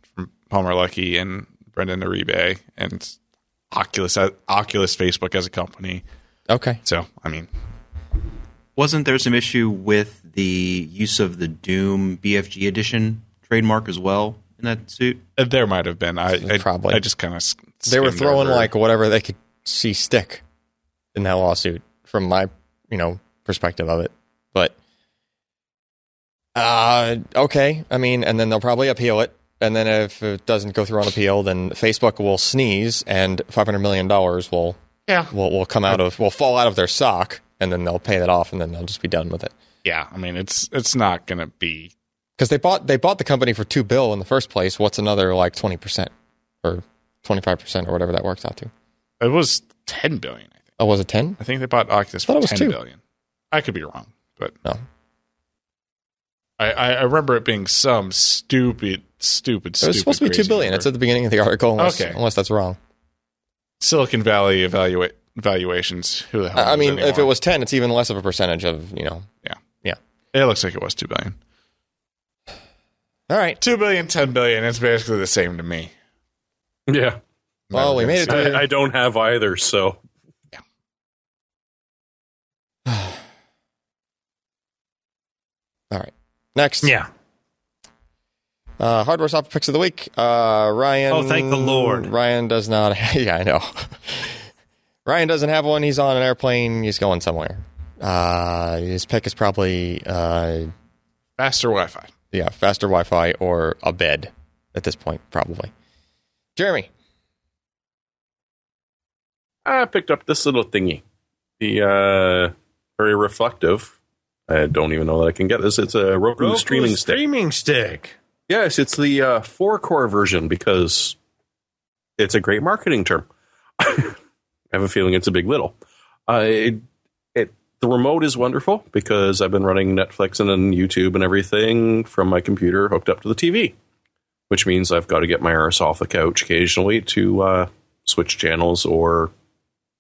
Palmer Luckey and Brendan Iribe and Oculus, Oculus, Facebook as a company. Okay. So, I mean, Wasn't there some issue with the use of the Doom BFG edition trademark as well in that suit? uh, there might have been. I I, Probably. I just kind of They were throwing like whatever they could see stick in that lawsuit from my, you know, perspective of it. But uh okay. I mean, and then they'll probably appeal it. And then if it doesn't go through on appeal, then Facebook will sneeze and five hundred million dollars will yeah, will will come out of will fall out of their sock and then they'll pay that off and then they'll just be done with it. yeah. I mean, it's it's not going to be. Because they bought they bought the company for two bill in the first place. What's another like twenty percent or twenty five percent or whatever that works out to? It was ten billion. I think. Oh, was it ten? I think they bought Oculus thought for it was ten two. billion. I could be wrong, but No. I, I I remember it being some stupid, stupid, It stupid. was supposed to be two billion. number. It's at the beginning of the article, unless, Okay. unless that's wrong. Silicon Valley evaluate valuations. Who the hell? I I knows mean, if it was ten, it's even less of a percentage of you know. Yeah, yeah. It looks like it was two billion. All right. Two billion, ten billion. It's basically the same to me. Yeah. Well, we made it to. I, I don't have either, so Yeah. All right. Next. yeah. Uh, hardware software picks of the week. Uh, Ryan. Oh, thank the Lord. Ryan does not. yeah, I know. Ryan doesn't have one. He's on an airplane. He's going somewhere. Uh, his pick is probably uh, Faster Wi-Fi. yeah, faster Wi-Fi or a bed at this point, probably. Jeremy. I picked up this little thingy. The uh, very reflective. I don't even know that I can get this. It's a Roku, Roku streaming stick. Streaming stick. Yes, it's the uh, four core version because it's a great marketing term. I have a feeling it's a big little. Uh, it, it the remote is wonderful because I've been running Netflix and then YouTube and everything from my computer hooked up to the TV, which means I've got to get my arse off the couch occasionally to uh, switch channels or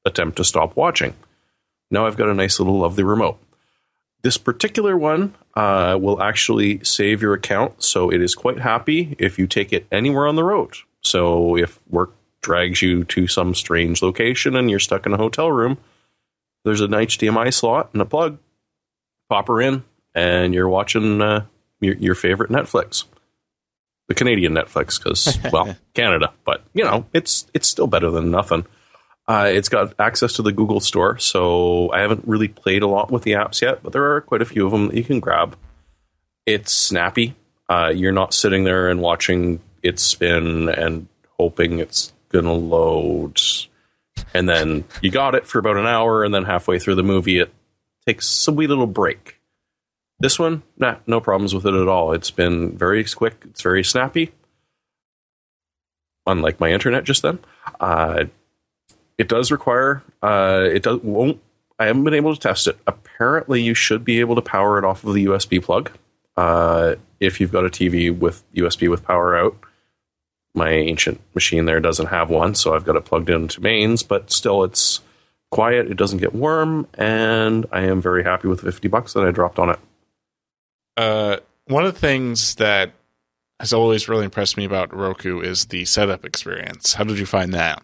attempt to stop watching. Now I've got a nice little lovely remote. This particular one uh, will actually save your account, so it is quite happy if you take it anywhere on the road. So if work drags you to some strange location and you're stuck in a hotel room, there's an HDMI slot and a plug. Pop her in, and you're watching uh, your, your favorite Netflix, the Canadian Netflix, because well, Canada, but you know it's it's still better than nothing. Uh, it's got access to the Google Store, so I haven't really played a lot with the apps yet, but there are quite a few of them that you can grab. It's snappy. Uh, you're not sitting there and watching it spin and hoping it's going to load. And then you got it for about an hour, and then halfway through the movie, it takes a wee little break. This one, nah, no problems with it at all. It's been very quick, it's very snappy. Unlike my internet just then. Uh, it does require uh, it does won't I haven't been able to test it. Apparently, you should be able to power it off of the USB plug uh, if you've got a TV with USB with power out. My ancient machine there doesn't have one, so I've got it plugged into mains. But still, it's quiet. It doesn't get warm, and I am very happy with the fifty bucks that I dropped on it. Uh, one of the things that has always really impressed me about Roku is the setup experience. How did you find that?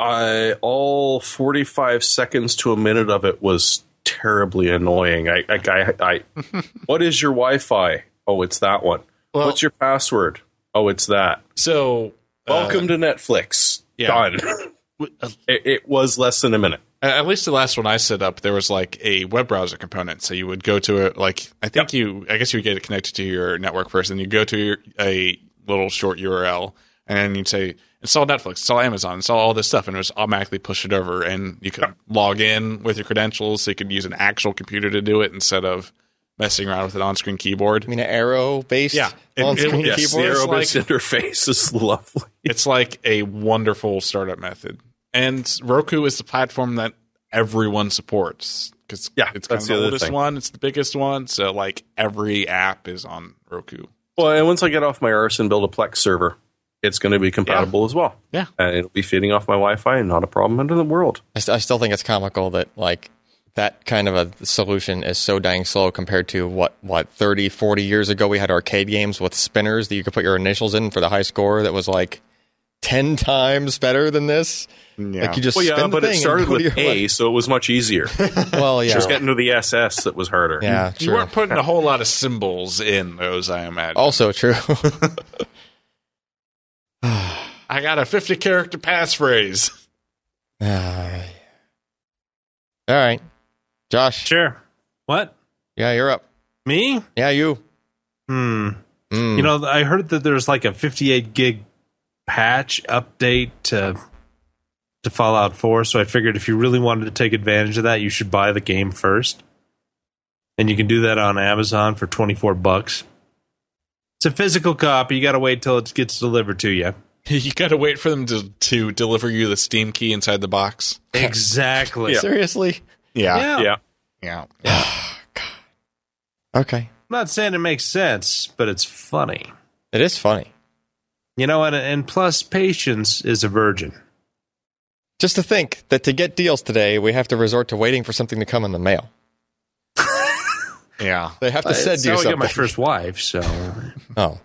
I all forty five seconds to a minute of it was terribly annoying. I, I, I, I what is your Wi-Fi? Oh, it's that one. Well- What's your password? Oh, it's that. So, uh, Welcome to Netflix. yeah. Done. uh, it, it was less than a minute. At least the last one I set up, there was like a web browser component. So you would go to it, like I think you, I guess you would get it connected to your network first, and you go to your, a little short URL, and then you'd say install Netflix, install Amazon, install all this stuff, and it was automatically push it over, and you could log in with your credentials, so you could use an actual computer to do it instead of messing around with an on-screen keyboard. I mean, an arrow based Yeah. It- on screen it- yes, Yes, the arrow-based like- interface is lovely. it's like a wonderful startup method. And Roku is the platform that everyone supports because Yeah, it's kind of the the oldest thing. one. It's the biggest one, so like every app is on Roku. Well, and once I get off my arse and build a Plex server, it's going to be compatible as well. Yeah. and it'll be feeding off my Wi-Fi, and not a problem under the world. I, st- I still think it's comical that like that kind of a solution is so dang slow compared to what what 30 40 years ago we had arcade games with spinners that you could put your initials in for the high score that was like 10 times better than this Yeah. like you just Well, yeah, spin the but it thing and started with your A, so it was much easier. well yeah Just getting to the SS that was harder. yeah you true weren't putting a whole lot of symbols in those, I imagine. also true I got a 50 character passphrase. Ah. all right josh Sure. What? yeah you're up Me? yeah you Hmm. Mm. You know, I heard that there's like a 58 gig patch update to to Fallout 4, so I figured if you really wanted to take advantage of that, you should buy the game first. And you can do that on Amazon for 24 bucks. It's a physical copy. You got to wait till it gets delivered to you. you got to wait for them to, to deliver you the Steam key inside the box. Exactly. seriously Yeah. Yeah. Yeah. Yeah. God. okay I'm not saying it makes sense, but it's funny. it is funny You know, and, and plus, patience is a virgin. just to think that to get deals today we have to resort to waiting for something to come in the mail Yeah. they have to uh, send That's you how I something got my first wife, so oh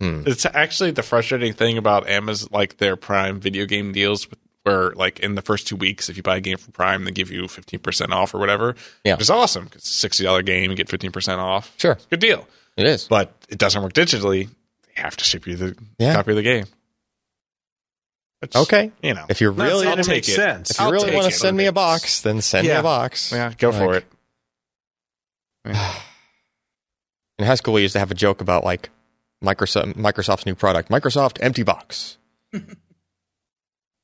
hmm. It's actually the frustrating thing about Amazon, like their Prime video game deals, where like in the first two weeks, if you buy a game from Prime, they give you fifteen percent off or whatever. Yeah. it's awesome because it's a sixty dollar game, you get fifteen percent off. sure Good deal. it is But it doesn't work digitally. They have to ship you the Yeah. copy of the game. Which, Okay. you know, If you That's really all I'll to take make it. sense. if you I'll really want to it. send me a box, then send me a box. yeah, go for Like- In high school, we used to have a joke about like Microsoft Microsoft's new product, Microsoft Empty Box.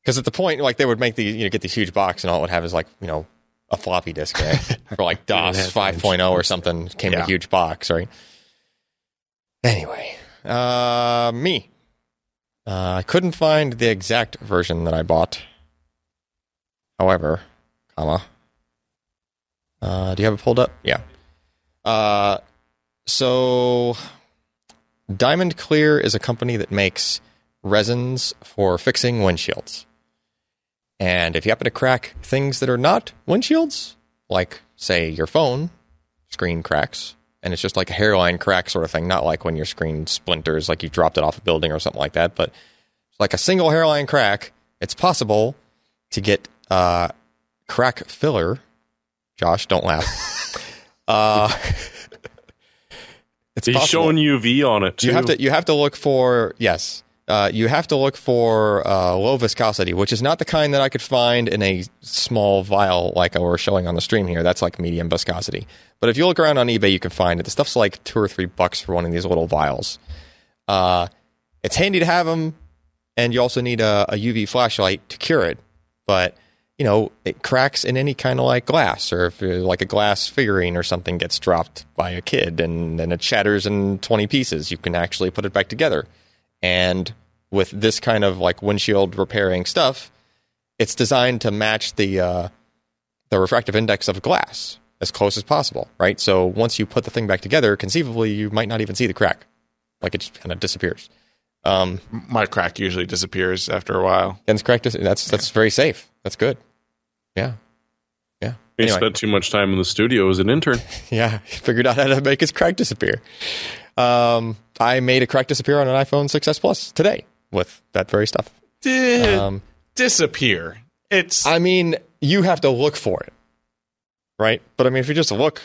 Because at the point, like they would make the you know get these huge box, and all it would have is like you know a floppy disk for like DOS 5.0 or something came in a huge box, right? Anyway, uh, me. Uh, I couldn't find the exact version that I bought. However, comma. Uh, do you have it pulled up? Yeah. Uh, so Diamond Clear is a company that makes resins for fixing windshields. And if you happen to crack things that are not windshields, like say your phone screen cracks, and it's just like a hairline crack sort of thing, not like when your screen splinters, like you dropped it off a building or something like that, but like a single hairline crack, it's possible to get uh, crack filler. Josh, don't laugh. uh, it's He's possible. showing UV on it too. You have to you have to look for yes. Uh, you have to look for uh, low viscosity, which is not the kind that I could find in a small vial like we're showing on the stream here. That's like medium viscosity. But if you look around on eBay, you can find it. The stuff's like two or three bucks for one of these little vials. Uh, it's handy to have them, and you also need a, a UV flashlight to cure it. But you know, it cracks in any kind of like glass, or if uh, like a glass figurine or something gets dropped by a kid and then it shatters in 20 pieces, you can actually put it back together. And with this kind of like windshield repairing stuff, it's designed to match the uh, the refractive index of glass as close as possible, right? So once you put the thing back together, conceivably you might not even see the crack, like it just kind of disappears. Um, My crack usually disappears after a while. and it's crack. Dis- that's that's very safe. That's good. Yeah, yeah. He Anyway. spent too much time in the studio as an intern. Yeah, he figured out how to make his crack disappear. Um, I made a crack disappear on an iPhone 6s Plus today with that very stuff. Did Um, disappear. It's I mean, you have to look for it, right? But I mean, if you just look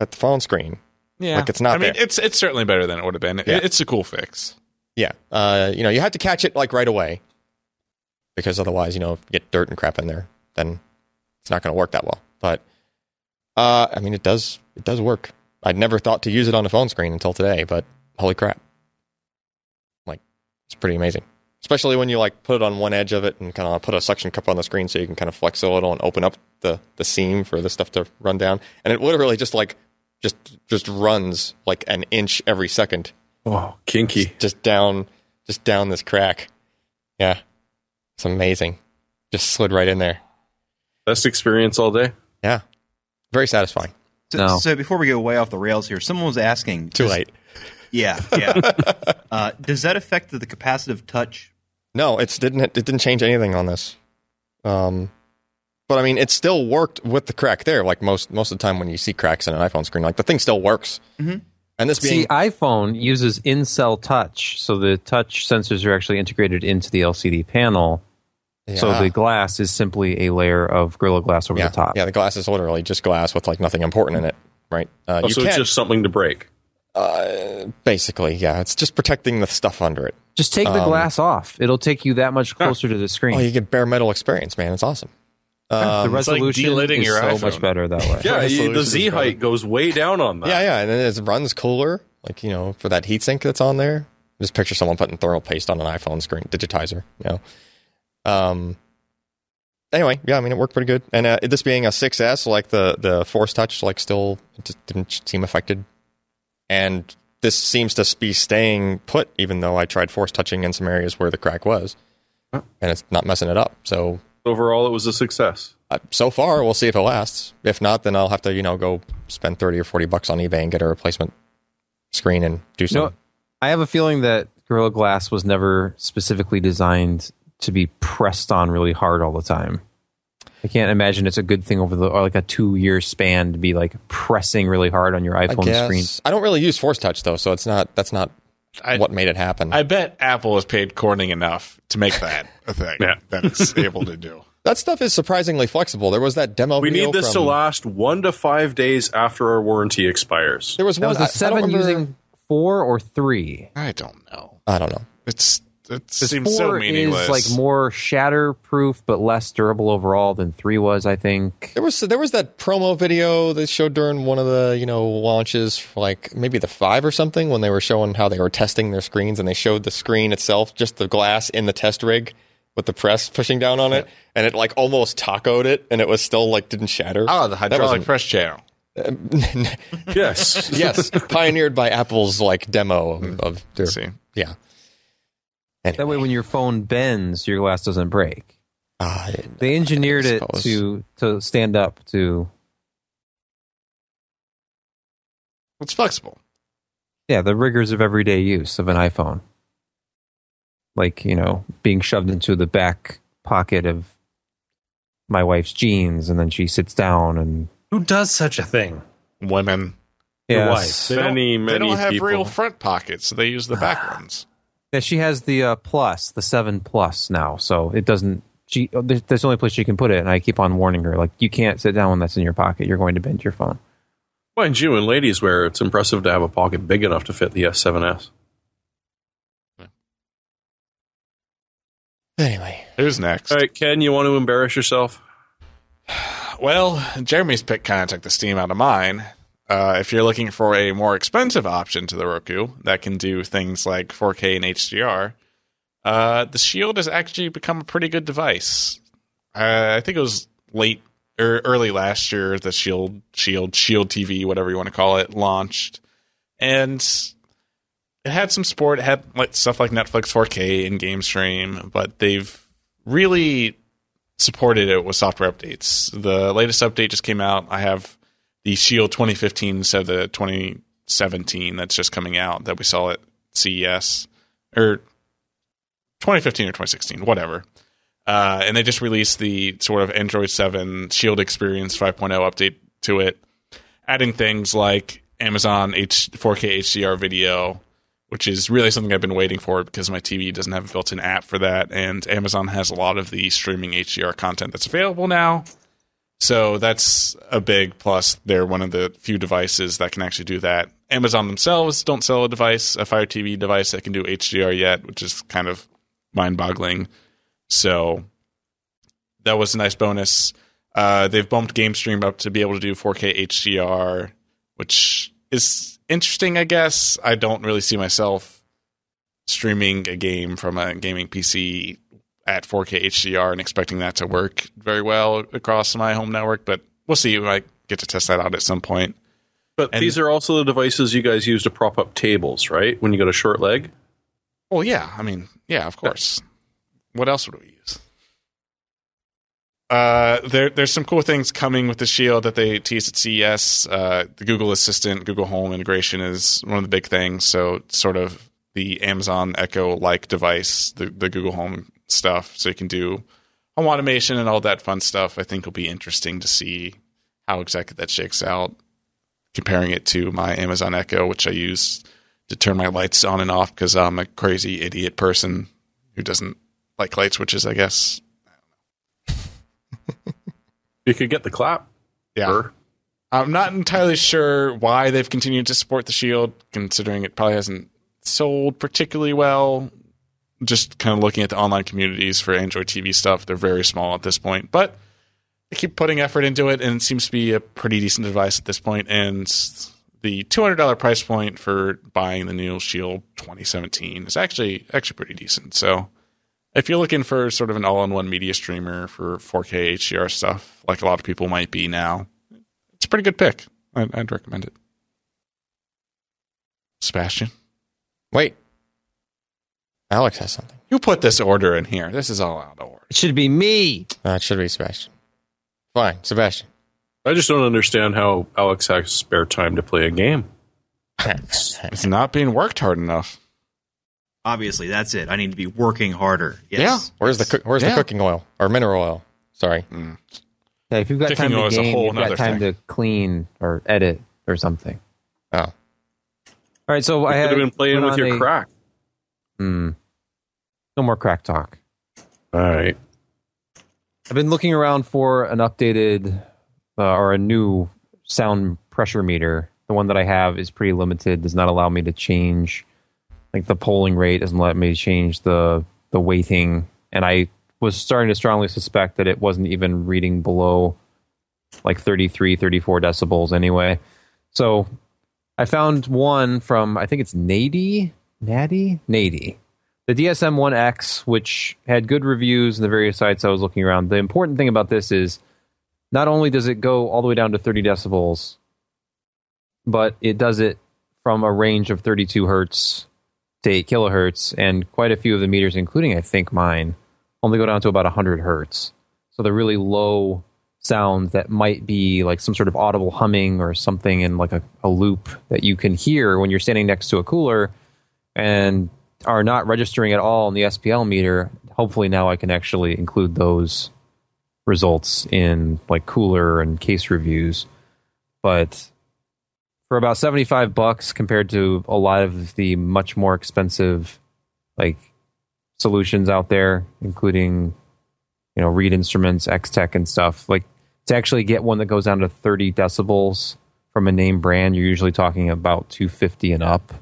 at the phone screen, yeah. like it's not I mean, there. it's it's certainly better than it would have been. It- Yeah. It's a cool fix. yeah, uh, you know, you have to catch it like right away because otherwise, you know, if you get dirt and crap in there, then it's not going to work that well. But uh, I mean, it does it does work. I'd never thought to use it on a phone screen until today, but holy crap! Like it's pretty amazing, especially when you like put it on one edge of it and kind of put a suction cup on the screen so you can kind of flex it a little and open up the the seam for the stuff to run down, and it literally just like just just runs like an inch every second Oh, kinky. just down just down this crack. Yeah. It's amazing. Just slid right in there. Best experience all day. Yeah. Very satisfying. So, No. so before we go way off the rails here, someone was asking. Too does- late. Yeah, yeah. uh, does that affect the, the capacitive touch? No, it's didn't it didn't change anything on this. Um but I mean it still worked with the crack there, like most most of the time when you see cracks in an iPhone screen, like the thing still works. Mhm. And this being See, iPhone uses in-cell touch, so the touch sensors are actually integrated into the LCD panel. So the glass is simply a layer of Gorilla Glass over yeah, the top. Yeah, the glass is literally just glass with like nothing important in it, right? Uh, Oh, you so it's can't, just something to break. uh, basically, yeah, it's just protecting the stuff under it. Just take the Um, glass off; it'll take you that much closer to the screen. Oh, you get bare metal experience, man. It's awesome. the Um, like resolution delidding is your so iPhone. much better that way. Yeah, Right, you- so the Z height goes way down on that. Yeah, yeah, and then it runs cooler, like you know, for that heatsink that's on there. Just picture someone putting thermal paste on an iPhone screen digitizer. You know. Um. Anyway, yeah, I mean, it worked pretty good, and uh, this being a 6S, like the the Force Touch, like still just didn't seem affected, and this seems to be staying put, even though I tried force touching in some areas where the crack was, and it's not messing it up. So Overall, it was a success. uh, so far, we'll see if it lasts. If not, then I'll have to, you know, go spend thirty or forty bucks on eBay and get a replacement screen and do You know, I have a feeling that Gorilla Glass was never specifically designed to be pressed on really hard all the time. I can't imagine it's a good thing over the or like a two year span to be like pressing really hard on your iPhone guess screen. I don't really use Force Touch though, so it's not. That's not I, what made it happen. I bet Apple has paid Corning enough to make that a thing Yeah. that it's able to do. that stuff is surprisingly flexible. There was that demo. We video need this to last one to five days after our warranty expires. There was That one. was I- I the seven remember- using four or three. I don't know. I don't know. It's it 'Cause seems four so meaningless. is like more shatterproof but less durable overall than three was. I think. There was there was that promo video they showed during one of the you know launches for like maybe the five or something when they were showing how they were testing their screens and they showed the screen itself just the glass in the test rig with the press pushing down on it and it like almost tacoed it and it was still like didn't shatter. oh, the That hydraulic wasn't- press channel. yes. yes, pioneered by Apple's like demo of, of their See, yeah. That way, when your phone bends, your glass doesn't break. Uh, They engineered it to to stand up to it's flexible. yeah the rigors of everyday use of an iPhone. Like you know, being shoved into the back pocket of my wife's jeans, and then she sits down and Who does such a thing? Women Your Yes. wife. they Many, don't, many they don't have people. real front pockets, so they use the back ones. Yeah, she has the uh, plus, the seven plus now, so it doesn't. She there's, that's the only place she can put it, and I keep on warning her like you can't sit down when that's in your pocket. You're going to bend your phone. Mind you, in ladies' wear, it's impressive to have a pocket big enough to fit the S7S. anyway, Who's next? All right, Ken, you want to embarrass yourself? Well, Jeremy's pick kind of took the steam out of mine. Uh, if you're looking for a more expensive option to the Roku that can do things like 4K and HDR, uh, the Shield has actually become a pretty good device. Uh, I think it was late or early last year the Shield, Shield, Shield TV, whatever you want to call it, launched, and it had some support. It had like stuff like Netflix 4K and Game Stream, but they've really supported it with software updates. The latest update just came out. I have the Shield 2015 instead of the 2017 that's just coming out that we saw at CES or 2015 or 2016, whatever. Uh, and they just released the sort of Android 7 Shield Experience 5.0 update to it, adding things like Amazon H- 4K HDR video, which is really something I've been waiting for because my TV doesn't have a built-in app for that, and Amazon has a lot of the streaming HDR content that's available now. So that's a big plus. They're one of the few devices that can actually do that. Amazon themselves don't sell a device, a Fire TV device that can do HDR yet, which is kind of mind-boggling. So that was a nice bonus. Uh, they've bumped GameStream up to be able to do 4K HDR, which is interesting, I guess. I don't really see myself streaming a game from a gaming PC at 4K HDR and expecting that to work very well across my home network, but we'll see. We might get to test that out at some point. But And- these are also the devices you guys use to prop up tables, right? When you got a short leg. Well, yeah. I mean, yeah, of course. What else would we use? Uh, there, there's some cool things coming with the Shield that they teased at CES. Uh, the Google Assistant, Google Home integration is one of the big things. So, sort of the Amazon Echo like device, the, the Google Home stuff. So, you can do home automation and all that fun stuff. I think will be interesting to see how exactly that shakes out. Comparing it to my Amazon Echo, which I use to turn my lights on and off because I'm a crazy idiot person who doesn't like light switches, I guess. You could get the clap. Yeah. I'm not entirely sure why they've continued to support the Shield, considering it probably hasn't sold particularly well. Just kind of looking at the online communities for Android TV stuff, they're very small at this point, but they keep putting effort into it, and it seems to be a pretty decent device at this point. And the $200 price point for buying the new Shield 2017 is actually actually pretty decent. So if you're looking for sort of an all-in-one media streamer for 4K HDR stuff, like a lot of people might be now, it's a pretty good pick. I'd, I'd recommend it. Sebastian, Wait. Alex has something. you put this order in here. This is all out of order. It should be me. Uh, it should be Sebastian. Fine, Sebastian. I just don't understand how Alex has spare time to play a game. It's not being worked hard enough. Obviously, that's it. I need to be working harder. Yes. Yeah. Where's the where's Yeah. the cooking oil or mineral oil? Sorry. Yeah, if you've got Cooking time to game, you've got time thing. to clean or edit or something. Oh, All right, so I You had could have been playing with your a- crack. Hmm. No more crack talk. All right. I've been looking around for an updated uh, or a new sound pressure meter. The one that I have is pretty limited; does not allow me to change like the polling rate. Doesn't let me change the the weighting, and I was starting to strongly suspect that it wasn't even reading below like 33, 34 decibels anyway. So I found one from I think it's Nady, Natty, Nady, the DSM 1X, which had good reviews in the various sites I was looking around. The important thing about this is not only does it go all the way down to 30 decibels, but it does it from a range of 32 hertz to 8 kilohertz, and quite a few of the meters, including I think mine, only go down to about 100 hertz. So the really low sound that might be like some sort of audible humming or something in like a, a loop that you can hear when you're standing next to a cooler and are not registering at all in the SPL meter. Hopefully now I can actually include those results in like cooler and case reviews. But for about 75 bucks compared to a lot of the much more expensive like solutions out there, including you know Reed Instruments, Extech, and stuff. Like to actually get one that goes down to 30 decibels from a name brand, you're usually talking about 250 and up.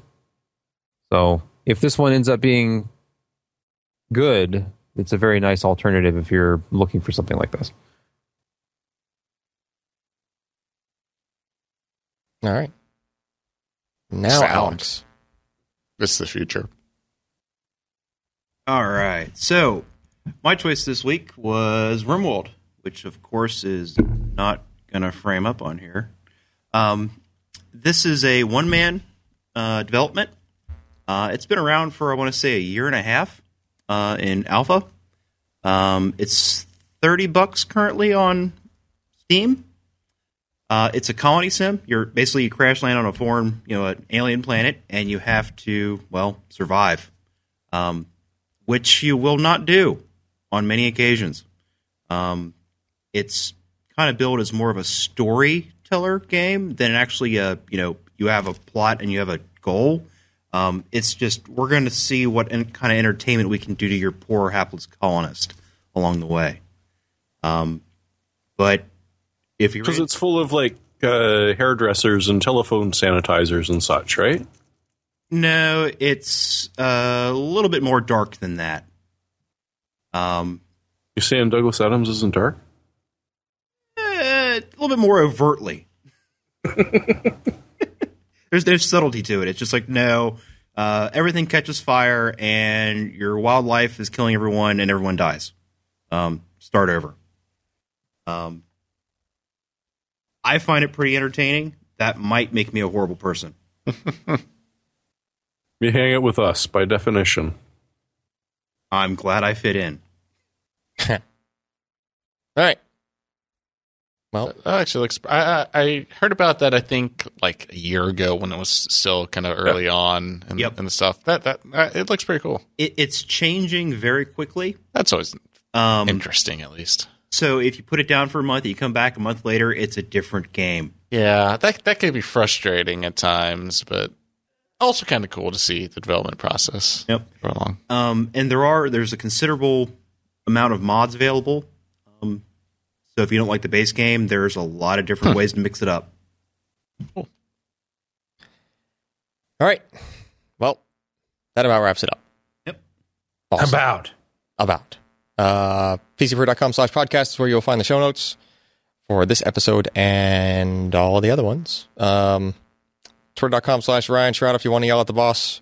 So if this one ends up being good, it's a very nice alternative if you're looking for something like this. all right. Now, Sound. Alex. This is the future. All right. So, my choice this week was RimWorld, which of course is not going to frame up on here. Um, this is a one man uh, development. Uh, it's been around for, I want to say, a year and a half uh, in alpha. Um, it's 30 bucks currently on Steam. Uh, it's a colony sim. You're basically you crash land on a foreign, you know, an alien planet, and you have to, well, survive. Um, which you will not do on many occasions. Um, it's kind of billed as more of a storyteller game than actually a you know you have a plot and you have a goal. Um, it's just we're going to see what kind of entertainment we can do to your poor hapless colonist along the way. Um, but if you're Because it's full of like uh, hairdressers and telephone sanitizers and such, right? No, it's uh, a little bit more dark than that. Um, You saying Douglas Adams isn't dark? A little bit more overtly. there's there's subtlety to it. It's just like no, uh, everything catches fire and your wildlife is killing everyone and everyone dies. Um, start over. Um, I find it pretty entertaining. That might make me a horrible person. You hang out with us by definition. I'm glad I fit in. All right. Well, That actually looks. I, I I heard about that. I think like a year ago when it was still kind of early on and, Yep. and stuff. That that uh, it looks pretty cool. It, it's changing very quickly. That's always Um, interesting, at least. so if you put it down for a month, you come back a month later, it's a different game. Yeah, that that could be frustrating at times, but also kind of cool to see the development process Yep. along. Um, and there are there's a considerable amount of mods available. So if you don't like the base game, there's a lot of different ways to mix it up. all right. Well, that about wraps it up. Yep. Awesome. About. about. Uh, PCPer.com slash podcast is where you'll find the show notes for this episode and all the other ones. Um, Twitter.com slash Ryan Shrout if you want to yell at the boss.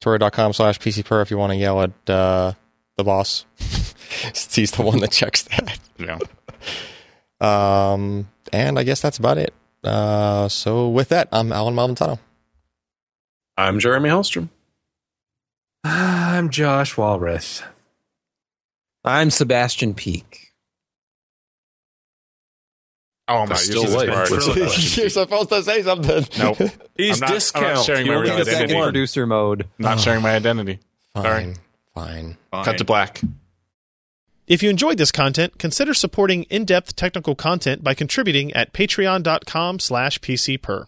Twitter.com slash PCPer if you want to yell at uh, the boss. He's the one that checks that. Yeah. Um, and I guess that's about it. Uh, so with that, I'm Allyn Malventano. I'm Jeremy Hellstrom. I'm Josh Walrath. I'm Sebastian Peak. Oh my, you're still late. You're supposed to say something. Nope. He's I'm not- I'm not discount. sharing You my real identity. Producer mode. Not sharing my identity. Fine. Sorry. Fine. Cut to black. If you enjoyed this content, consider supporting in-depth technical content by contributing at patreon.com slash pcper.